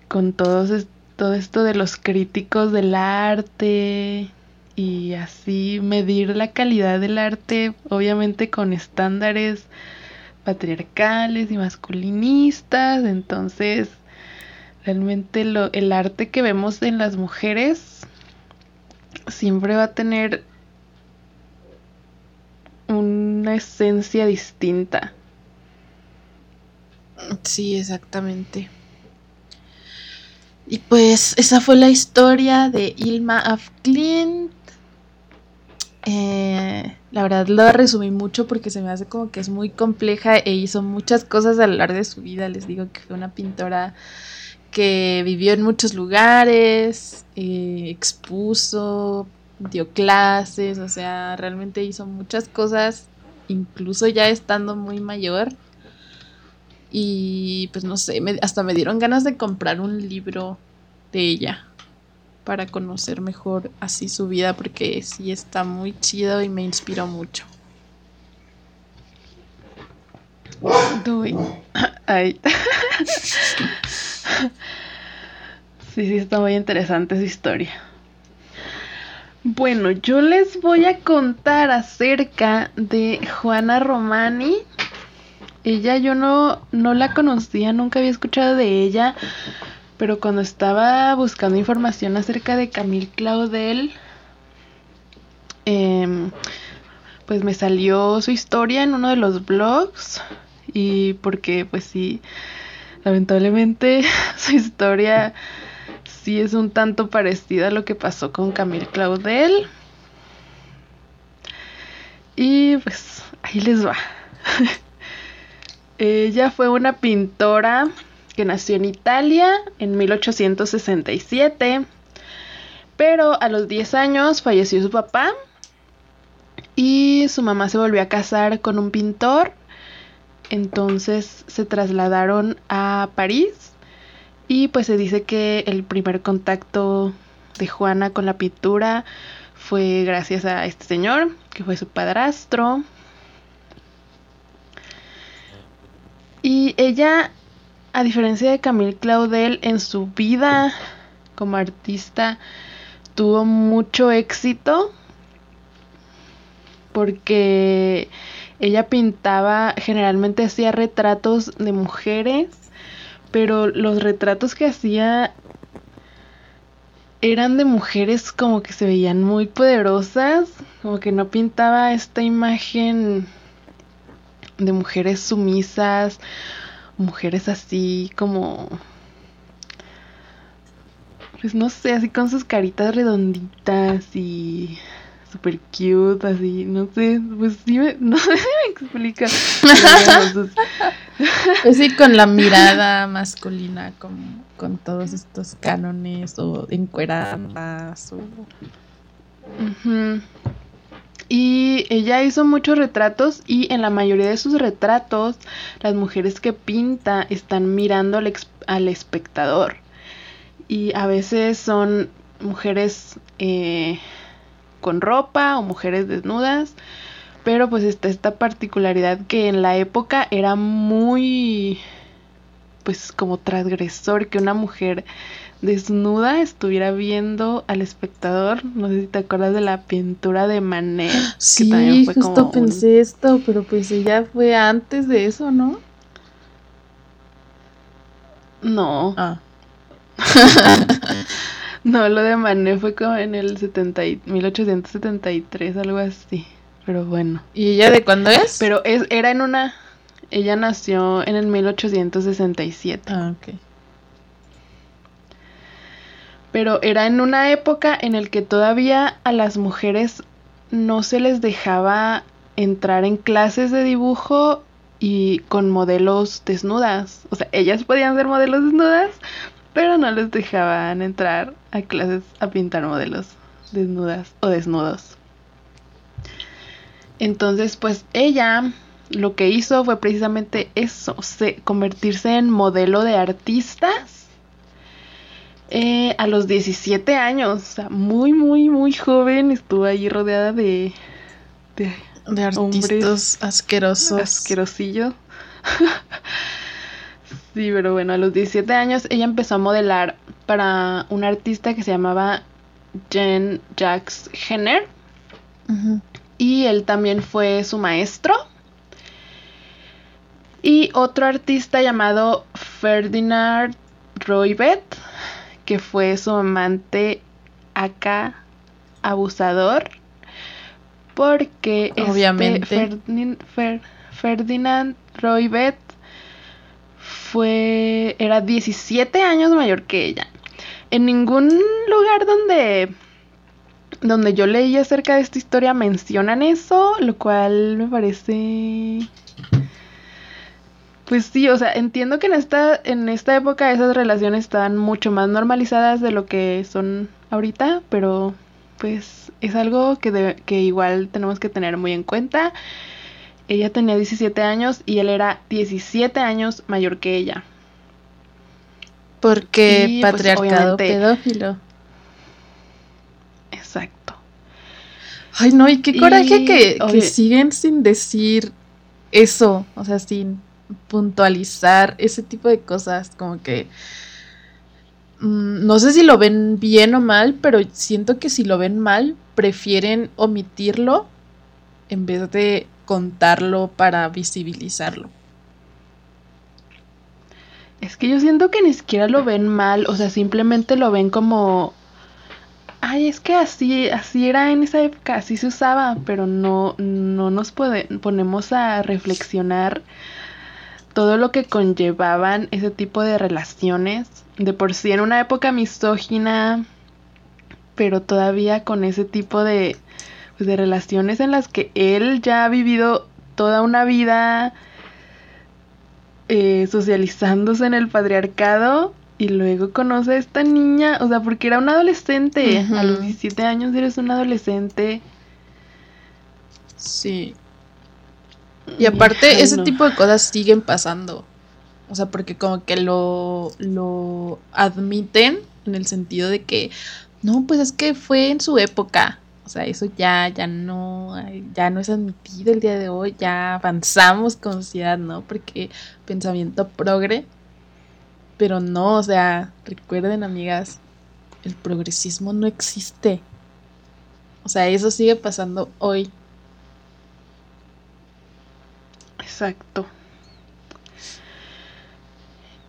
con todo esto de los críticos del arte y así medir la calidad del arte obviamente con estándares patriarcales y masculinistas, entonces realmente lo, el arte que vemos en las mujeres siempre va a tener una esencia distinta. Sí, exactamente. Y pues esa fue la historia de Ilma Afklint. Eh, la verdad lo resumí mucho porque se me hace como que es muy compleja e hizo muchas cosas a lo largo de su vida. Les digo que fue una pintora que vivió en muchos lugares, eh, expuso, dio clases, o sea, realmente hizo muchas cosas, incluso ya estando muy mayor. Y pues no sé, hasta me dieron ganas de comprar un libro de ella para conocer mejor así su vida porque sí está muy chido y me inspiró mucho. Ay. Sí, sí, está muy interesante esa historia. Bueno, yo les voy a contar acerca de Juana Romani. Ella yo no, no la conocía, nunca había escuchado de ella, pero cuando estaba buscando información acerca de Camille Claudel, em, pues me salió su historia en uno de los blogs y porque pues sí, lamentablemente su historia sí es un tanto parecida a lo que pasó con Camille Claudel. Y pues ahí les va. Ella fue una pintora que nació en Italia en 1867, pero a los 10 años falleció su papá y su mamá se volvió a casar con un pintor. Entonces se trasladaron a París y pues se dice que el primer contacto de Juana con la pintura fue gracias a este señor, que fue su padrastro. Y ella, a diferencia de Camille Claudel, en su vida como artista tuvo mucho éxito porque ella pintaba, generalmente hacía retratos de mujeres pero los retratos que hacía eran de mujeres como que se veían muy poderosas, como que no pintaba esta imagen de mujeres sumisas, mujeres así como pues no sé, así con sus caritas redonditas y super cute, así, no sé, pues sí, me, no sé si me explica. pues sí, con la mirada masculina, con, con todos estos cánones o encueradas o... Y ella hizo muchos retratos y en la mayoría de sus retratos las mujeres que pinta están mirando al, espectador. Y a veces son mujeres eh, con ropa o mujeres desnudas. Pero pues está esta particularidad que en la época era muy pues como transgresor que una mujer desnuda estuviera viendo al espectador. No sé si te acuerdas de la pintura de Manet. Sí, que también fue justo pensé esto, pero pues ella fue antes de eso, ¿no? No. Ah. No, lo de Mané fue como en el 70 1873, algo así. Pero bueno. ¿Y ella de cuándo es? Pero es, era en una... Ella nació en el 1867. Ah, ok. Pero era en una época en el que todavía a las mujeres no se les dejaba entrar en clases de dibujo y con modelos desnudas. O sea, ellas podían ser modelos desnudas, pero no les dejaban entrar a clases a pintar modelos desnudas o desnudos. Entonces, pues ella lo que hizo fue precisamente eso, convertirse en modelo de artistas eh, a los 17 años, o sea, muy, muy, muy joven, estuvo ahí rodeada de, de, de artistas asquerosos. Asquerosillos. Sí, pero bueno, a los 17 años ella empezó a modelar para un artista que se llamaba Jen Jacques Henner. Y él también fue su maestro. Y otro artista llamado Ferdinand Roybet, que fue su amante acá abusador. Porque este Obviamente. Ferdinand Roybet fue, era 17 años mayor que ella. En ningún lugar donde, donde yo leí acerca de esta historia mencionan eso, lo cual me parece... Pues sí, o sea, entiendo que en esta, en esta época esas relaciones estaban mucho más normalizadas de lo que son ahorita, pero pues es algo que, que igual tenemos que tener muy en cuenta ella tenía 17 años y él era 17 años mayor que ella. Porque pues, patriarcado pedófilo. Exacto. Ay, no, y qué coraje que, que siguen sin decir eso, o sea, sin puntualizar ese tipo de cosas, como que mm, no sé si lo ven bien o mal, pero siento que si lo ven mal, prefieren omitirlo en vez de contarlo para visibilizarlo. Es que yo siento que ni siquiera lo ven mal, o sea, simplemente lo ven como ay, es que así, así era en esa época, así se usaba, pero no, no nos ponemos a reflexionar todo lo que conllevaban ese tipo de relaciones. De por sí en una época misógina, pero todavía con ese tipo de, pues, de relaciones en las que él ya ha vivido toda una vida eh, socializándose en el patriarcado y luego conoce a esta niña, o sea, porque era un adolescente. A los 17 años eres un adolescente. Sí. Y aparte, ese tipo de cosas siguen pasando. O sea, porque como que lo, lo admiten en el sentido de que, no, pues es que fue en su época. O sea, eso ya, ya no, ya no es admitido el día de hoy, ya avanzamos con sociedad, ¿no? Porque pensamiento progre pero no, o sea, recuerden amigas, el progresismo no existe. O sea, eso sigue pasando hoy. Exacto.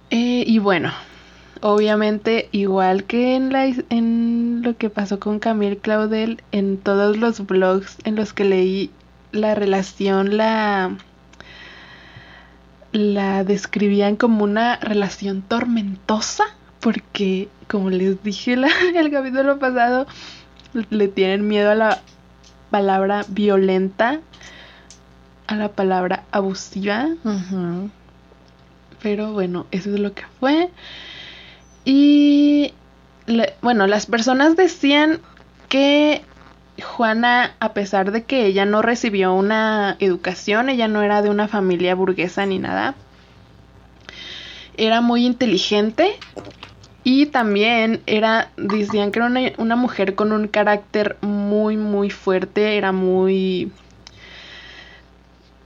Eh, y bueno, obviamente, igual que en, lo que pasó con Camille Claudel, en todos los blogs en los que leí la relación, la la describían como una relación tormentosa porque, como les dije el capítulo pasado, le tienen miedo a la palabra violenta, a la palabra abusiva. Pero bueno, eso es lo que fue. Y bueno, las personas decían que Juana, a pesar de que ella no recibió una educación, ella no era de una familia burguesa ni nada, era muy inteligente y también era, decían que era una, mujer con un carácter muy, muy fuerte, era muy...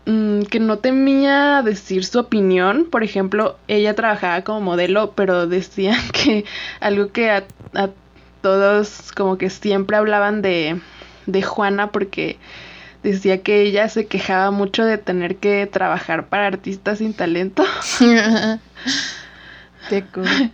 Mm, que no temía decir su opinión. Por ejemplo, ella trabajaba como modelo, pero decían que algo que a todos como que siempre hablaban de de Juana porque decía que ella se quejaba mucho de tener que trabajar para artistas sin talento. Qué cool.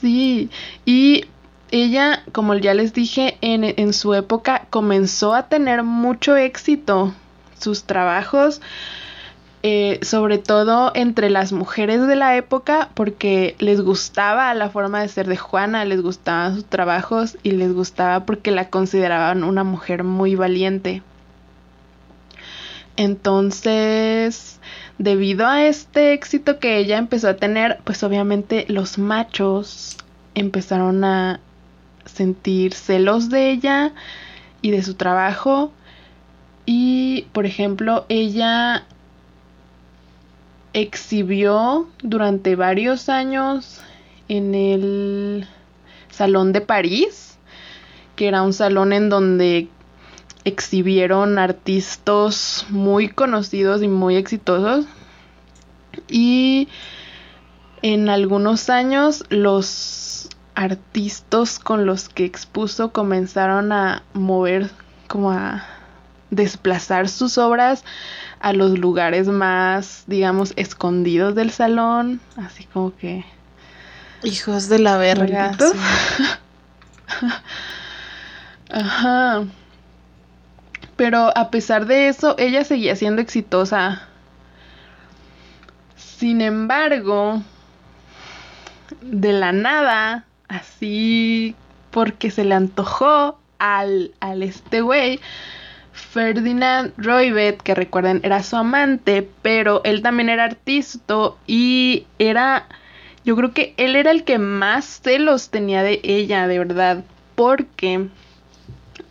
Sí, y ella, como ya les dije, en, en su época comenzó a tener mucho éxito. Sus trabajos eh, sobre todo entre las mujeres de la época, porque les gustaba la forma de ser de Juana, les gustaban sus trabajos y les gustaba porque la consideraban una mujer muy valiente. Entonces, debido a este éxito que ella empezó a tener, pues obviamente los machos empezaron a sentir celos de ella y de su trabajo. Y, por ejemplo, ella exhibió durante varios años en el Salón de París, que era un salón en donde exhibieron artistas muy conocidos y muy exitosos. Y en algunos años los artistas con los que expuso comenzaron a mover, como a desplazar sus obras a los lugares más, digamos, escondidos del salón, así como que... Hijos de la verga. Ajá. Pero a pesar de eso, ella seguía siendo exitosa. Sin embargo, de la nada, así porque se le antojó al, al este güey, Ferdinand Roybet, que recuerden era su amante, pero él también era artista y era, yo creo que él era el que más celos tenía de ella, de verdad, porque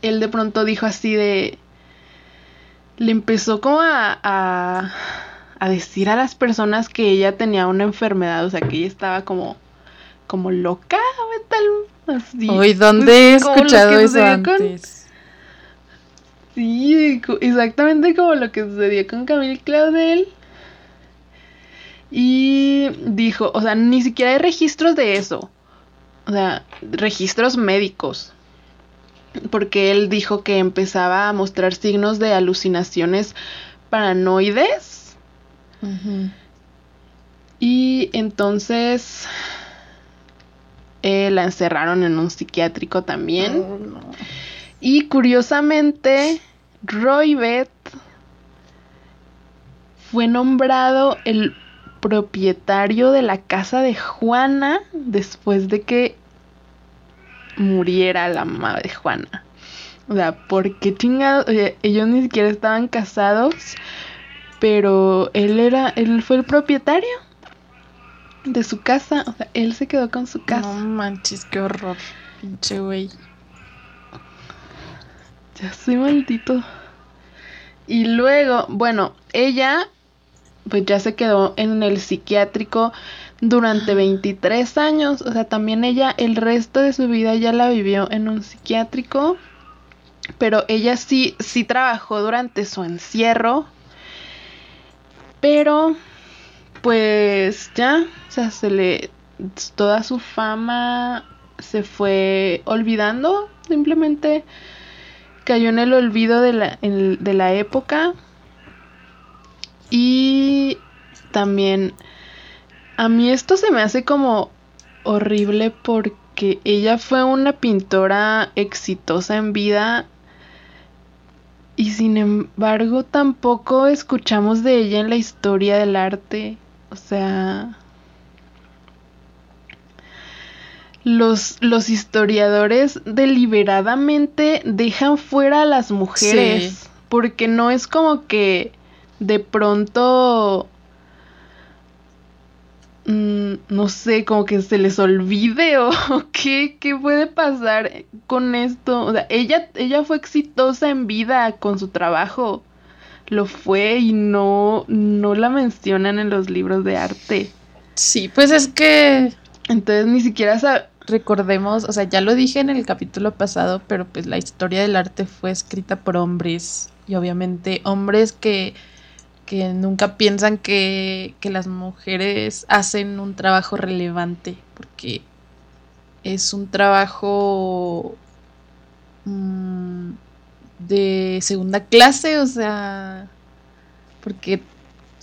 él de pronto dijo así de, le empezó como a, a, a decir a las personas que ella tenía una enfermedad, o sea, que ella estaba como, como loca, tal, así. Uy, ¿dónde he escuchado eso antes? Sí, exactamente como lo que sucedió con Camille Claudel. Y dijo, o sea, ni siquiera hay registros de eso. O sea, registros médicos. Porque él dijo que empezaba a mostrar signos de alucinaciones paranoides. Y entonces eh, la encerraron en un psiquiátrico también. Oh, Y curiosamente, Roybet fue nombrado el propietario de la casa de Juana después de que muriera la mamá de Juana. O sea, porque chingados, ellos ni siquiera estaban casados, pero él era, él fue el propietario de su casa, o sea, él se quedó con su casa. No manches, qué horror. Pinche güey. Ya soy maldito. Y luego, bueno, ella pues ya se quedó en el psiquiátrico durante 23 años. O sea, también ella el resto de su vida ya la vivió en un psiquiátrico. Pero ella sí, sí trabajó durante su encierro. Pero, pues ya, o sea, se le... Toda su fama se fue olvidando. Simplemente cayó en el olvido de la, de la época. Y también a mí esto se me hace como horrible porque ella fue una pintora exitosa en vida y sin embargo tampoco escuchamos de ella en la historia del arte. O sea, los, los historiadores deliberadamente dejan fuera a las mujeres. Sí. Porque no es como que de pronto. mm, no sé, como que se les olvide o qué, qué puede pasar con esto. O sea, ella, ella fue exitosa en vida con su trabajo. Lo fue y no, no la mencionan en los libros de arte. Sí, pues es que Entonces ni siquiera recordemos, o sea, ya lo dije en el capítulo pasado, pero pues la historia del arte fue escrita por hombres y obviamente hombres que, que nunca piensan que, que las mujeres hacen un trabajo relevante, porque es un trabajo mm, de segunda clase, o sea, porque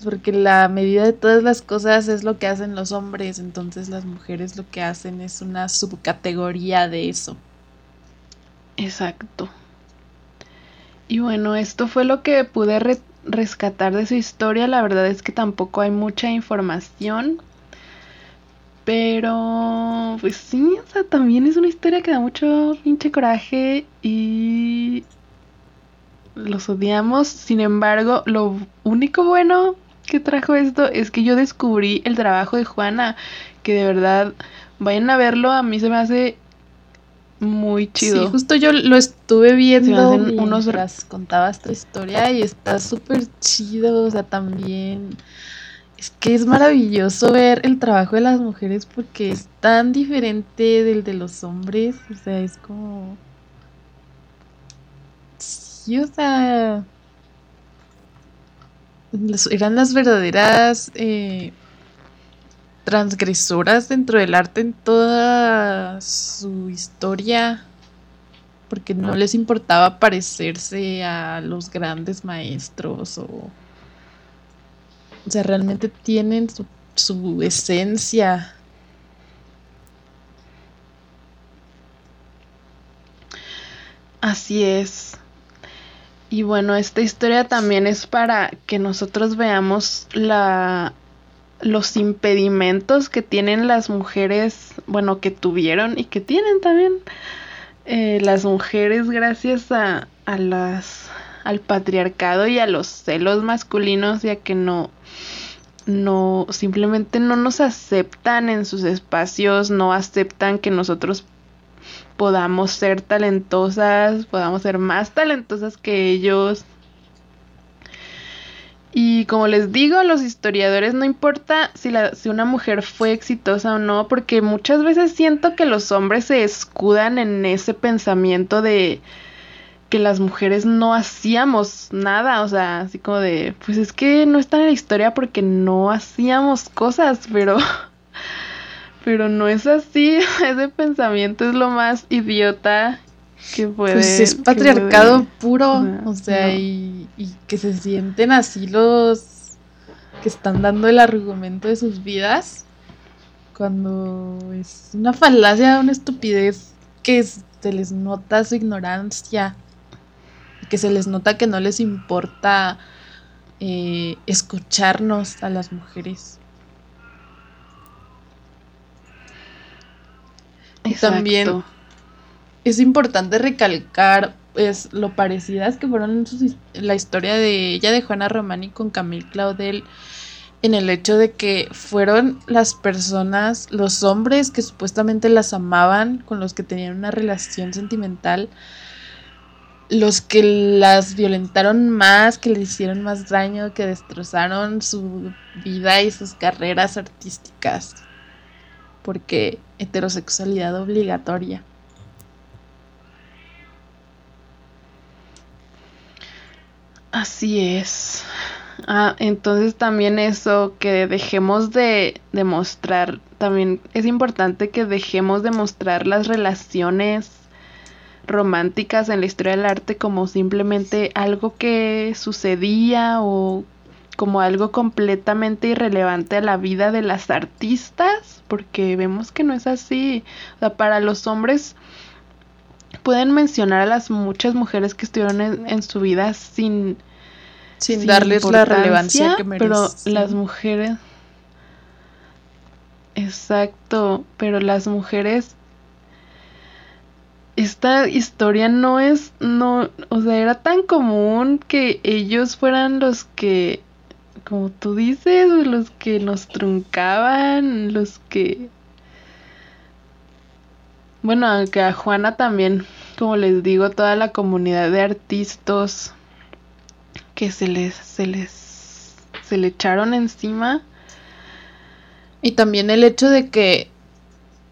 porque la medida de todas las cosas es lo que hacen los hombres, entonces las mujeres lo que hacen es una subcategoría de eso. Exacto. Y bueno, esto fue lo que pude re- rescatar de su historia. La verdad es que tampoco hay mucha información. Pero, pues sí, o sea, también es una historia que da mucho pinche coraje y los odiamos. Sin embargo, lo único bueno que trajo esto es que yo descubrí el trabajo de Juana, que de verdad, vayan a verlo, a mí se me hace muy chido. Sí, justo yo lo estuve viendo hacen unos- mientras contabas tu historia y está súper chido, o sea, también es que es maravilloso ver el trabajo de las mujeres porque es tan diferente del de los hombres, o sea, es como... Las- eran las verdaderas eh, transgresoras dentro del arte en toda su historia, porque no les importaba parecerse a los grandes maestros o... O sea, realmente tienen su, su esencia. Así es. Y bueno, esta historia también es para que nosotros veamos la los impedimentos que tienen las mujeres, bueno, que tuvieron y que tienen también eh, las mujeres gracias a, a las al patriarcado y a los celos masculinos ya que no no simplemente no nos aceptan en sus espacios, no aceptan que nosotros podamos ser talentosas, podamos ser más talentosas que ellos. Y como les digo, los historiadores no importa si, si una mujer fue exitosa o no, porque muchas veces siento que los hombres se escudan en ese pensamiento de que las mujeres no hacíamos nada, o sea, así como de, pues es que no está en la historia porque no hacíamos cosas, pero pero no es así, ese pensamiento es lo más idiota que puede. Pues es patriarcado puro, o sea, y, y que se sienten así los que están dando el argumento de sus vidas cuando es una falacia, una estupidez que se les nota su ignorancia, que se les nota que no les importa eh, escucharnos a las mujeres. Y también es importante recalcar pues, lo parecidas que fueron la historia de ella de Juana Romani con Camille Claudel en el hecho de que fueron las personas, los hombres que supuestamente las amaban, con los que tenían una relación sentimental, los que las violentaron más, que le hicieron más daño, que destrozaron su vida y sus carreras artísticas. Porque heterosexualidad obligatoria. Así es. Ah, entonces también eso, que dejemos de demostrar, también es importante que dejemos de mostrar las relaciones románticas en la historia del arte como simplemente algo que sucedía o como algo completamente irrelevante a la vida de las artistas, porque vemos que no es así. O sea, para los hombres pueden mencionar a las muchas mujeres que estuvieron en su vida sin sin, darles la relevancia que merecen. Pero las mujeres. Exacto, pero las mujeres. Esta historia no es. No. O sea, era tan común que ellos fueran los que. Como tú dices, los que nos truncaban, los que. Bueno, aunque a Juana también, como les digo, toda la comunidad de artistas que se les, se les, se le echaron encima. Y también el hecho de que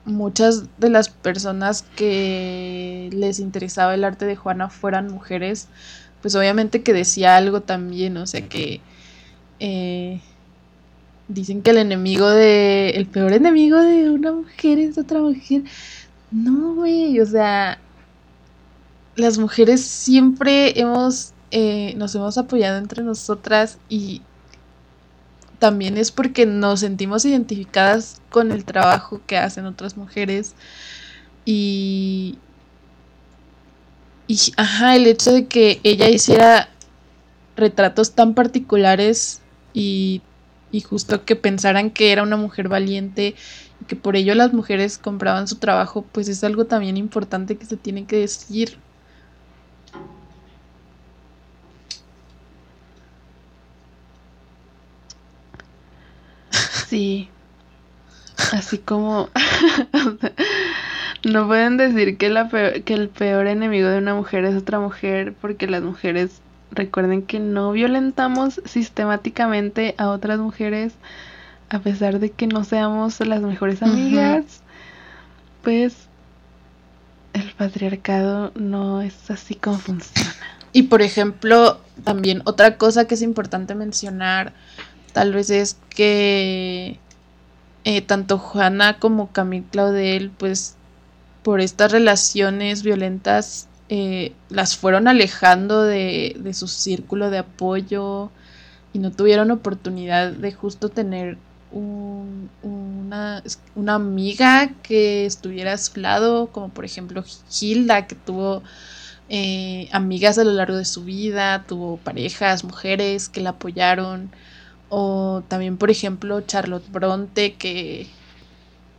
muchas de las personas que les interesaba el arte de Juana fueran mujeres, pues obviamente que decía algo también, o sea que eh, dicen que el enemigo de, el peor enemigo de una mujer es otra mujer. No, güey, o sea, las mujeres siempre hemos eh, nos hemos apoyado entre nosotras y también es porque nos sentimos identificadas con el trabajo que hacen otras mujeres y, y ajá, el hecho de que ella hiciera retratos tan particulares y, y justo que pensaran que era una mujer valiente y que por ello las mujeres compraban su trabajo, pues es algo también importante que se tiene que decir. Sí. Así como no pueden decir que, la que el peor enemigo de una mujer es otra mujer porque las mujeres recuerden que no violentamos sistemáticamente a otras mujeres a pesar de que no seamos las mejores amigas. Pues el patriarcado no es así como funciona. Y por ejemplo, también otra cosa que es importante mencionar tal vez es que eh, tanto Juana como Camille Claudel, pues por estas relaciones violentas, eh, las fueron alejando de, de, su círculo de apoyo y no tuvieron oportunidad de justo tener una, una, amiga que estuviera a su lado, como por ejemplo Hilda, que tuvo eh, amigas a lo largo de su vida, tuvo parejas, mujeres que la apoyaron. O también, por ejemplo, Charlotte Bronte, que,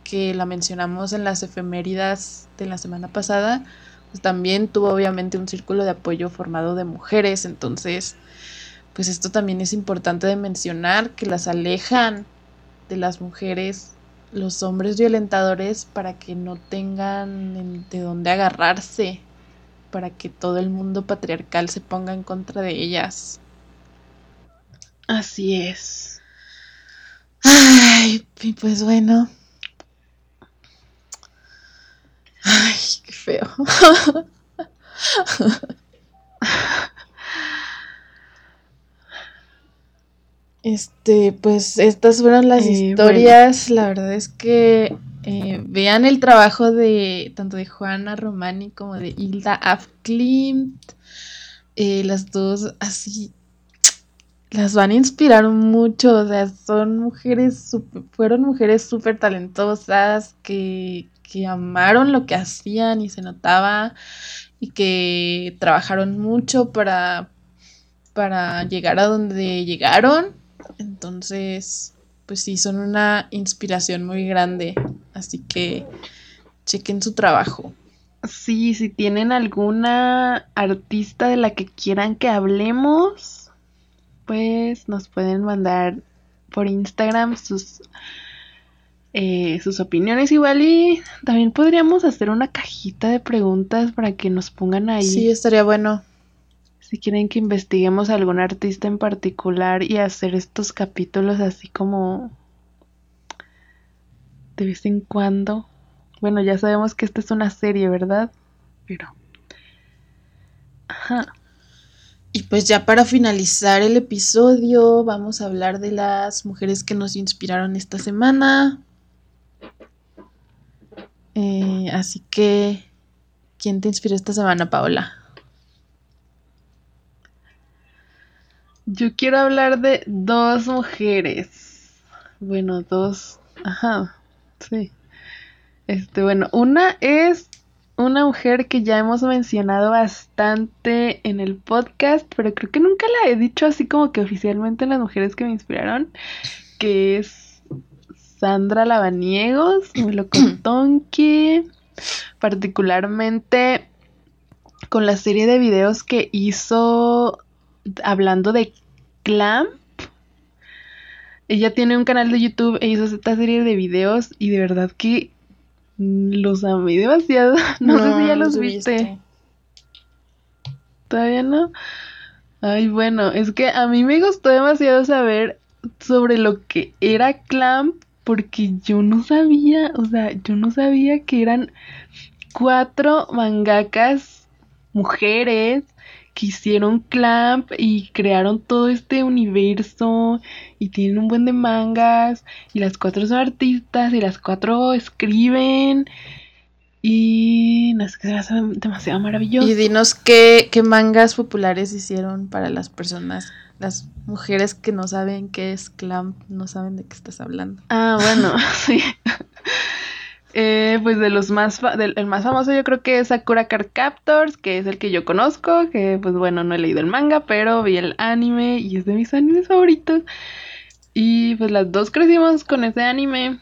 que la mencionamos en las efeméridas de la semana pasada, pues también tuvo obviamente un círculo de apoyo formado de mujeres. Entonces, pues esto también es importante de mencionar, que las alejan de las mujeres los hombres violentadores para que no tengan de dónde agarrarse, para que todo el mundo patriarcal se ponga en contra de ellas. Así es. Ay, pues bueno. Qué feo. Este, pues estas fueron las eh, historias. La verdad es que eh, vean el trabajo de tanto de Juana Romani como de Hilda Af Klimt. Eh, las dos así las van a inspirar mucho. O sea, son mujeres, super, fueron mujeres súper talentosas que, que amaron lo que hacían y se notaba y que trabajaron mucho para, para llegar a donde llegaron. Entonces, pues sí, son una inspiración muy grande. Así que chequen su trabajo. Sí, si tienen alguna artista de la que quieran que hablemos, pues nos pueden mandar por Instagram sus eh, sus opiniones igual y también podríamos hacer una cajita de preguntas para que nos pongan ahí Sí, estaría bueno. si quieren que investiguemos a algún artista en particular y hacer estos capítulos así como de vez en cuando. Bueno, ya sabemos que esta es una serie, ¿verdad? Pero... Ajá. Y pues ya para finalizar el episodio, vamos a hablar de las mujeres que nos inspiraron esta semana. Eh, así que, ¿quién te inspiró esta semana, Paola? Yo quiero hablar de dos mujeres. Bueno, dos. Ajá. Sí. Este, bueno, una es una mujer que ya hemos mencionado bastante en el podcast, pero creo que nunca la he dicho así como que oficialmente en las mujeres que me inspiraron, que es Sandra Lavaniegos, Melocotonque, particularmente con la serie de videos que hizo hablando de Clamp. Ella tiene un canal de YouTube e hizo esta serie de videos y de verdad que los amé demasiado. No, sé si ya los viste. ¿Todavía no? Ay, bueno, es que a mí me gustó demasiado saber sobre lo que era Clamp porque yo no sabía, o sea, yo no sabía que eran cuatro mangakas mujeres que hicieron Clamp y crearon todo este universo y tienen un buen de mangas y las cuatro son artistas y las cuatro escriben y no sé, hace demasiado maravilloso. Y dinos qué, qué mangas populares hicieron para las personas, las mujeres que no saben qué es Clamp, no saben de qué estás hablando. Ah, bueno, sí. Eh, pues de los más, fa- del, el más famoso yo creo que es Sakura Card Captors, que es el que yo conozco, que pues bueno, no he leído el manga, pero vi el anime y es de mis animes favoritos. Y pues las dos crecimos con ese anime.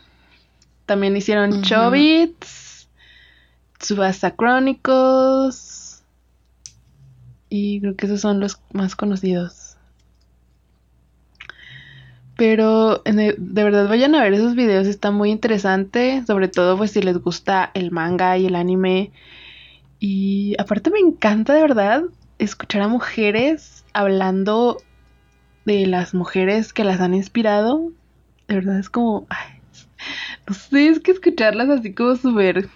También hicieron Ujú. Chobits, Tsubasa Chronicles. Y creo que esos son los más conocidos. Pero el- de verdad vayan a ver esos videos, está muy interesante, sobre todo pues si les gusta el manga y el anime. Y aparte me encanta de verdad escuchar a mujeres hablando de las mujeres que las han inspirado. De verdad es como, ay, no sé, es que escucharlas así como súper,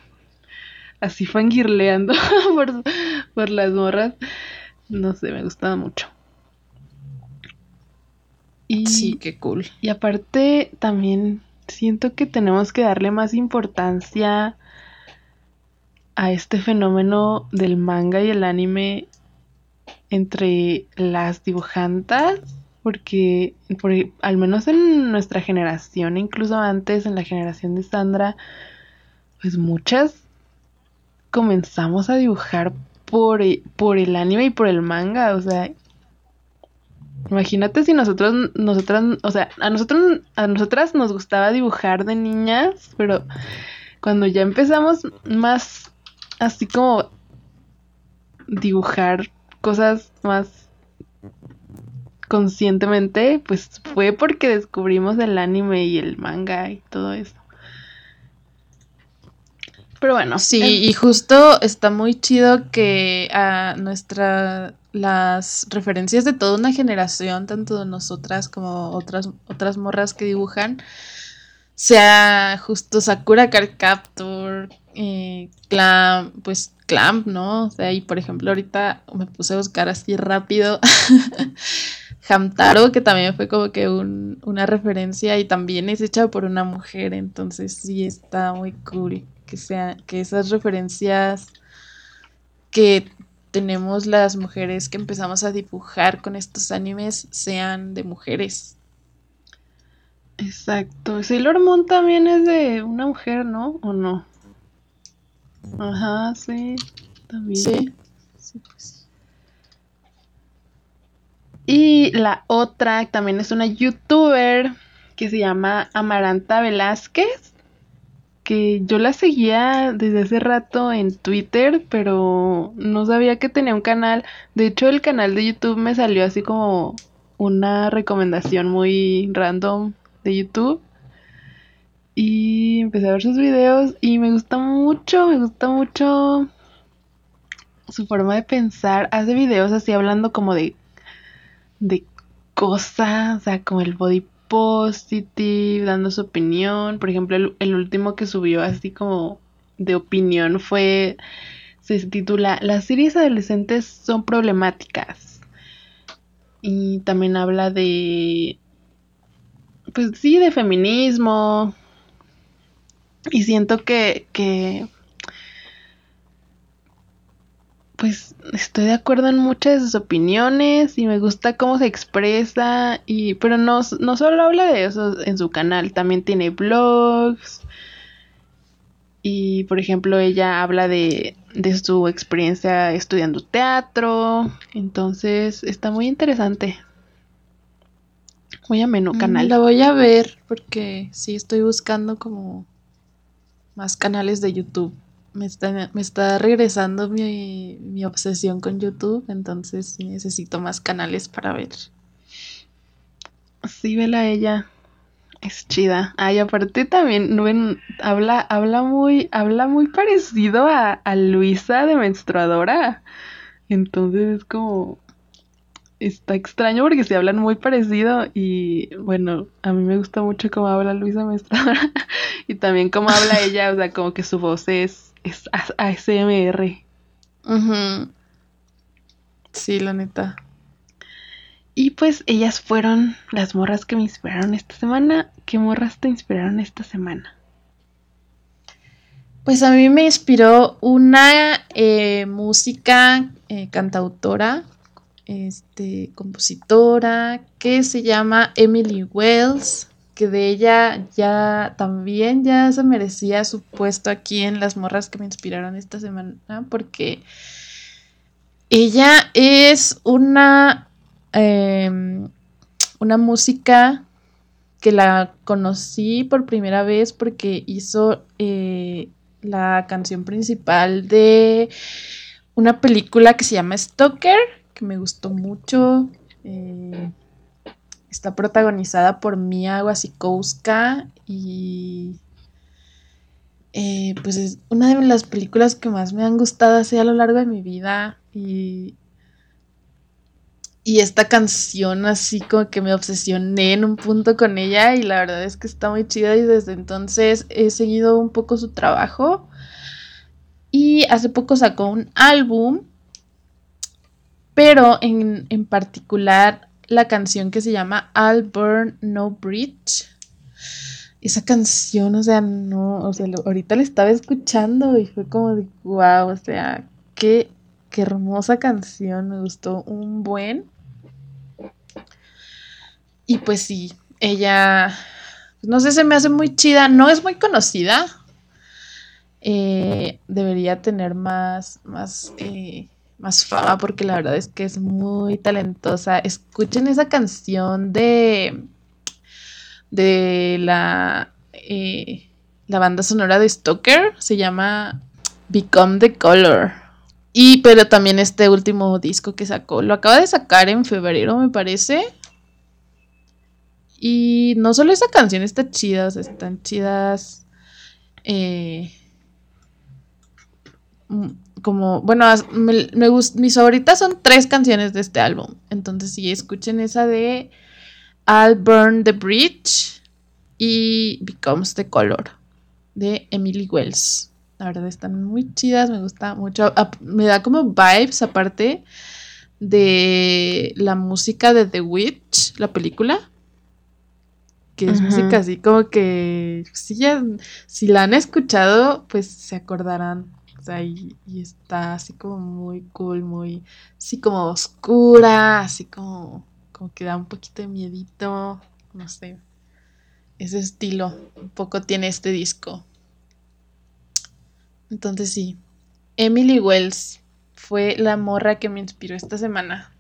así fangirleando por, por las morras, no sé, me gusta mucho. Y, Sí, qué cool. y aparte también siento que tenemos que darle más importancia a este fenómeno del manga y el anime entre las dibujantas, porque por- al menos en nuestra generación, incluso antes en la generación de Sandra, pues muchas comenzamos a dibujar por, e- por el anime y por el manga, o sea, imagínate si nosotros, nosotras, o sea, a nosotros, a nosotras nos gustaba dibujar de niñas, pero cuando ya empezamos más así como dibujar cosas más conscientemente, pues fue porque descubrimos el anime y el manga y todo eso. Pero bueno, Sí, y justo está muy chido que a nuestra las referencias de toda una generación, tanto de nosotras como otras otras morras que dibujan, sea justo Sakura Card Captor, eh, Clamp, pues Clamp, ¿no? O sea, y por ejemplo, ahorita me puse a buscar así rápido Hamtaro, que también fue como que una referencia y también es hecha por una mujer, entonces sí está muy cool que sea que esas referencias que tenemos las mujeres que empezamos a dibujar con estos animes sean de mujeres. Exacto. Sailor Moon también es de una mujer, ¿no? ¿O no? Ajá, sí. También. Sí. sí pues. Y la otra también es una youtuber que se llama Amaranta Velázquez, que yo la seguía desde hace rato en Twitter, pero no sabía que tenía un canal. De hecho, el canal de YouTube me salió así como una recomendación muy random de YouTube. Y empecé a ver sus videos y me gusta mucho, me gusta mucho su forma de pensar. Hace videos así hablando como de de cosas, o sea, como el body positive, dando su opinión. Por ejemplo, el, último que subió así como de opinión fue, se titula Las series adolescentes son problemáticas. Y también habla de, pues sí, de feminismo. Y siento que, que pues estoy de acuerdo en muchas de sus opiniones y me gusta cómo se expresa y pero no, no solo habla de eso en su canal, también tiene blogs y por ejemplo ella habla de, de su experiencia estudiando teatro, entonces está muy interesante. Muy ameno mm, canal. La voy a ver porque sí estoy buscando como más canales de YouTube me está, me está regresando mi, mi, obsesión con YouTube, entonces necesito más canales para ver. Sí, vela ella. Es chida. Ay, aparte también habla, habla muy, habla muy parecido a, a Luisa de menstruadora. Entonces es como está extraño porque se hablan muy parecido y bueno, a mí me gusta mucho cómo habla Luisa Menstruadora y también cómo habla ella, o sea, como que su voz es es ASMR. Sí, la neta. Y pues ellas fueron las morras que me inspiraron esta semana. ¿Qué morras te inspiraron esta semana? Pues a mí me inspiró una eh, música eh, cantautora, este, compositora, que se llama Emily Wells que de ella ya también ya se merecía su puesto aquí en las morras que me inspiraron esta semana, porque ella es una, em, una música que la conocí por primera vez porque hizo eh, la canción principal de una película que se llama Stalker, que me gustó mucho. Eh, Está protagonizada por Mia Wasikowska y eh, pues es una de las películas que más me han gustado así a lo largo de mi vida y, y esta canción así como que me obsesioné en un punto con ella y la verdad es que está muy chida y desde entonces he seguido un poco su trabajo. Y hace poco sacó un álbum pero en, en particular la canción que se llama I'll Burn No Bridge. Esa canción, o sea, no, o sea, ahorita la estaba escuchando y fue como de wow, o sea, qué, qué hermosa canción, me gustó un buen. Y pues sí, ella, no sé, se me hace muy chida, no es muy conocida. Eh, debería tener más, más eh, más fama porque la verdad es que es muy talentosa. Escuchen esa canción de de la eh, la banda sonora de Stoker se llama Become the Color. Y pero también este último disco que sacó, lo acaba de sacar en febrero, me parece. Y no solo esa canción está chida, o sea, están chidas eh, como, bueno, me, me mis favoritas son tres canciones de este álbum. Entonces, sí, escuchen esa de I'll Burn the Bridge y Becomes the Color de Emily Wells. La verdad están muy chidas, me gusta mucho. Me da como vibes aparte de la música de The Witch, la película. Que es música así como que si ya, si la han escuchado, pues se acordarán. Y, y está así como muy cool, muy así como oscura, así como, como que da un poquito de miedito, no sé. Ese estilo un poco tiene este disco. Entonces sí, Emily Wells fue la morra que me inspiró esta semana.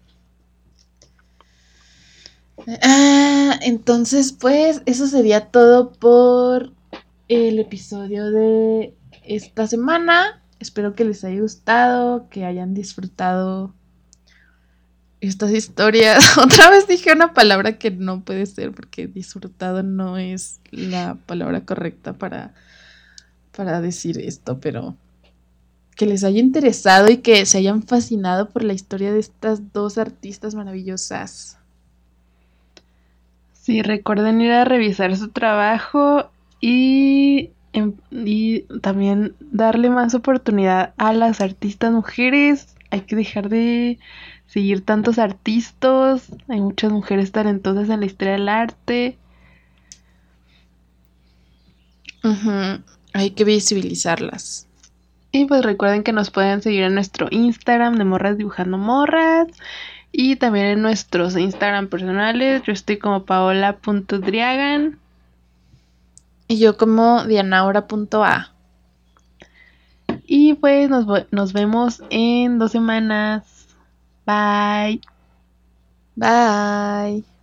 Ah, entonces, pues, eso sería todo por el episodio de esta semana. Espero que les haya gustado, que hayan disfrutado estas historias. Otra vez dije una palabra que no puede ser porque disfrutado no es la palabra correcta para, para decir esto, pero que les haya interesado y que se hayan fascinado por la historia de estas dos artistas maravillosas. Sí, recuerden ir a revisar su trabajo y, y también darle más oportunidad a las artistas mujeres. Hay que dejar de seguir tantos artistas. Hay muchas mujeres talentosas en la historia del arte. Hay que visibilizarlas. Y pues recuerden que nos pueden seguir en nuestro Instagram de Morras Dibujando Morras. Y también en nuestros Instagram personales. Yo estoy como paola.driagan. Y yo como dianaura.a. Y pues nos, nos vemos en dos semanas. Bye. Bye.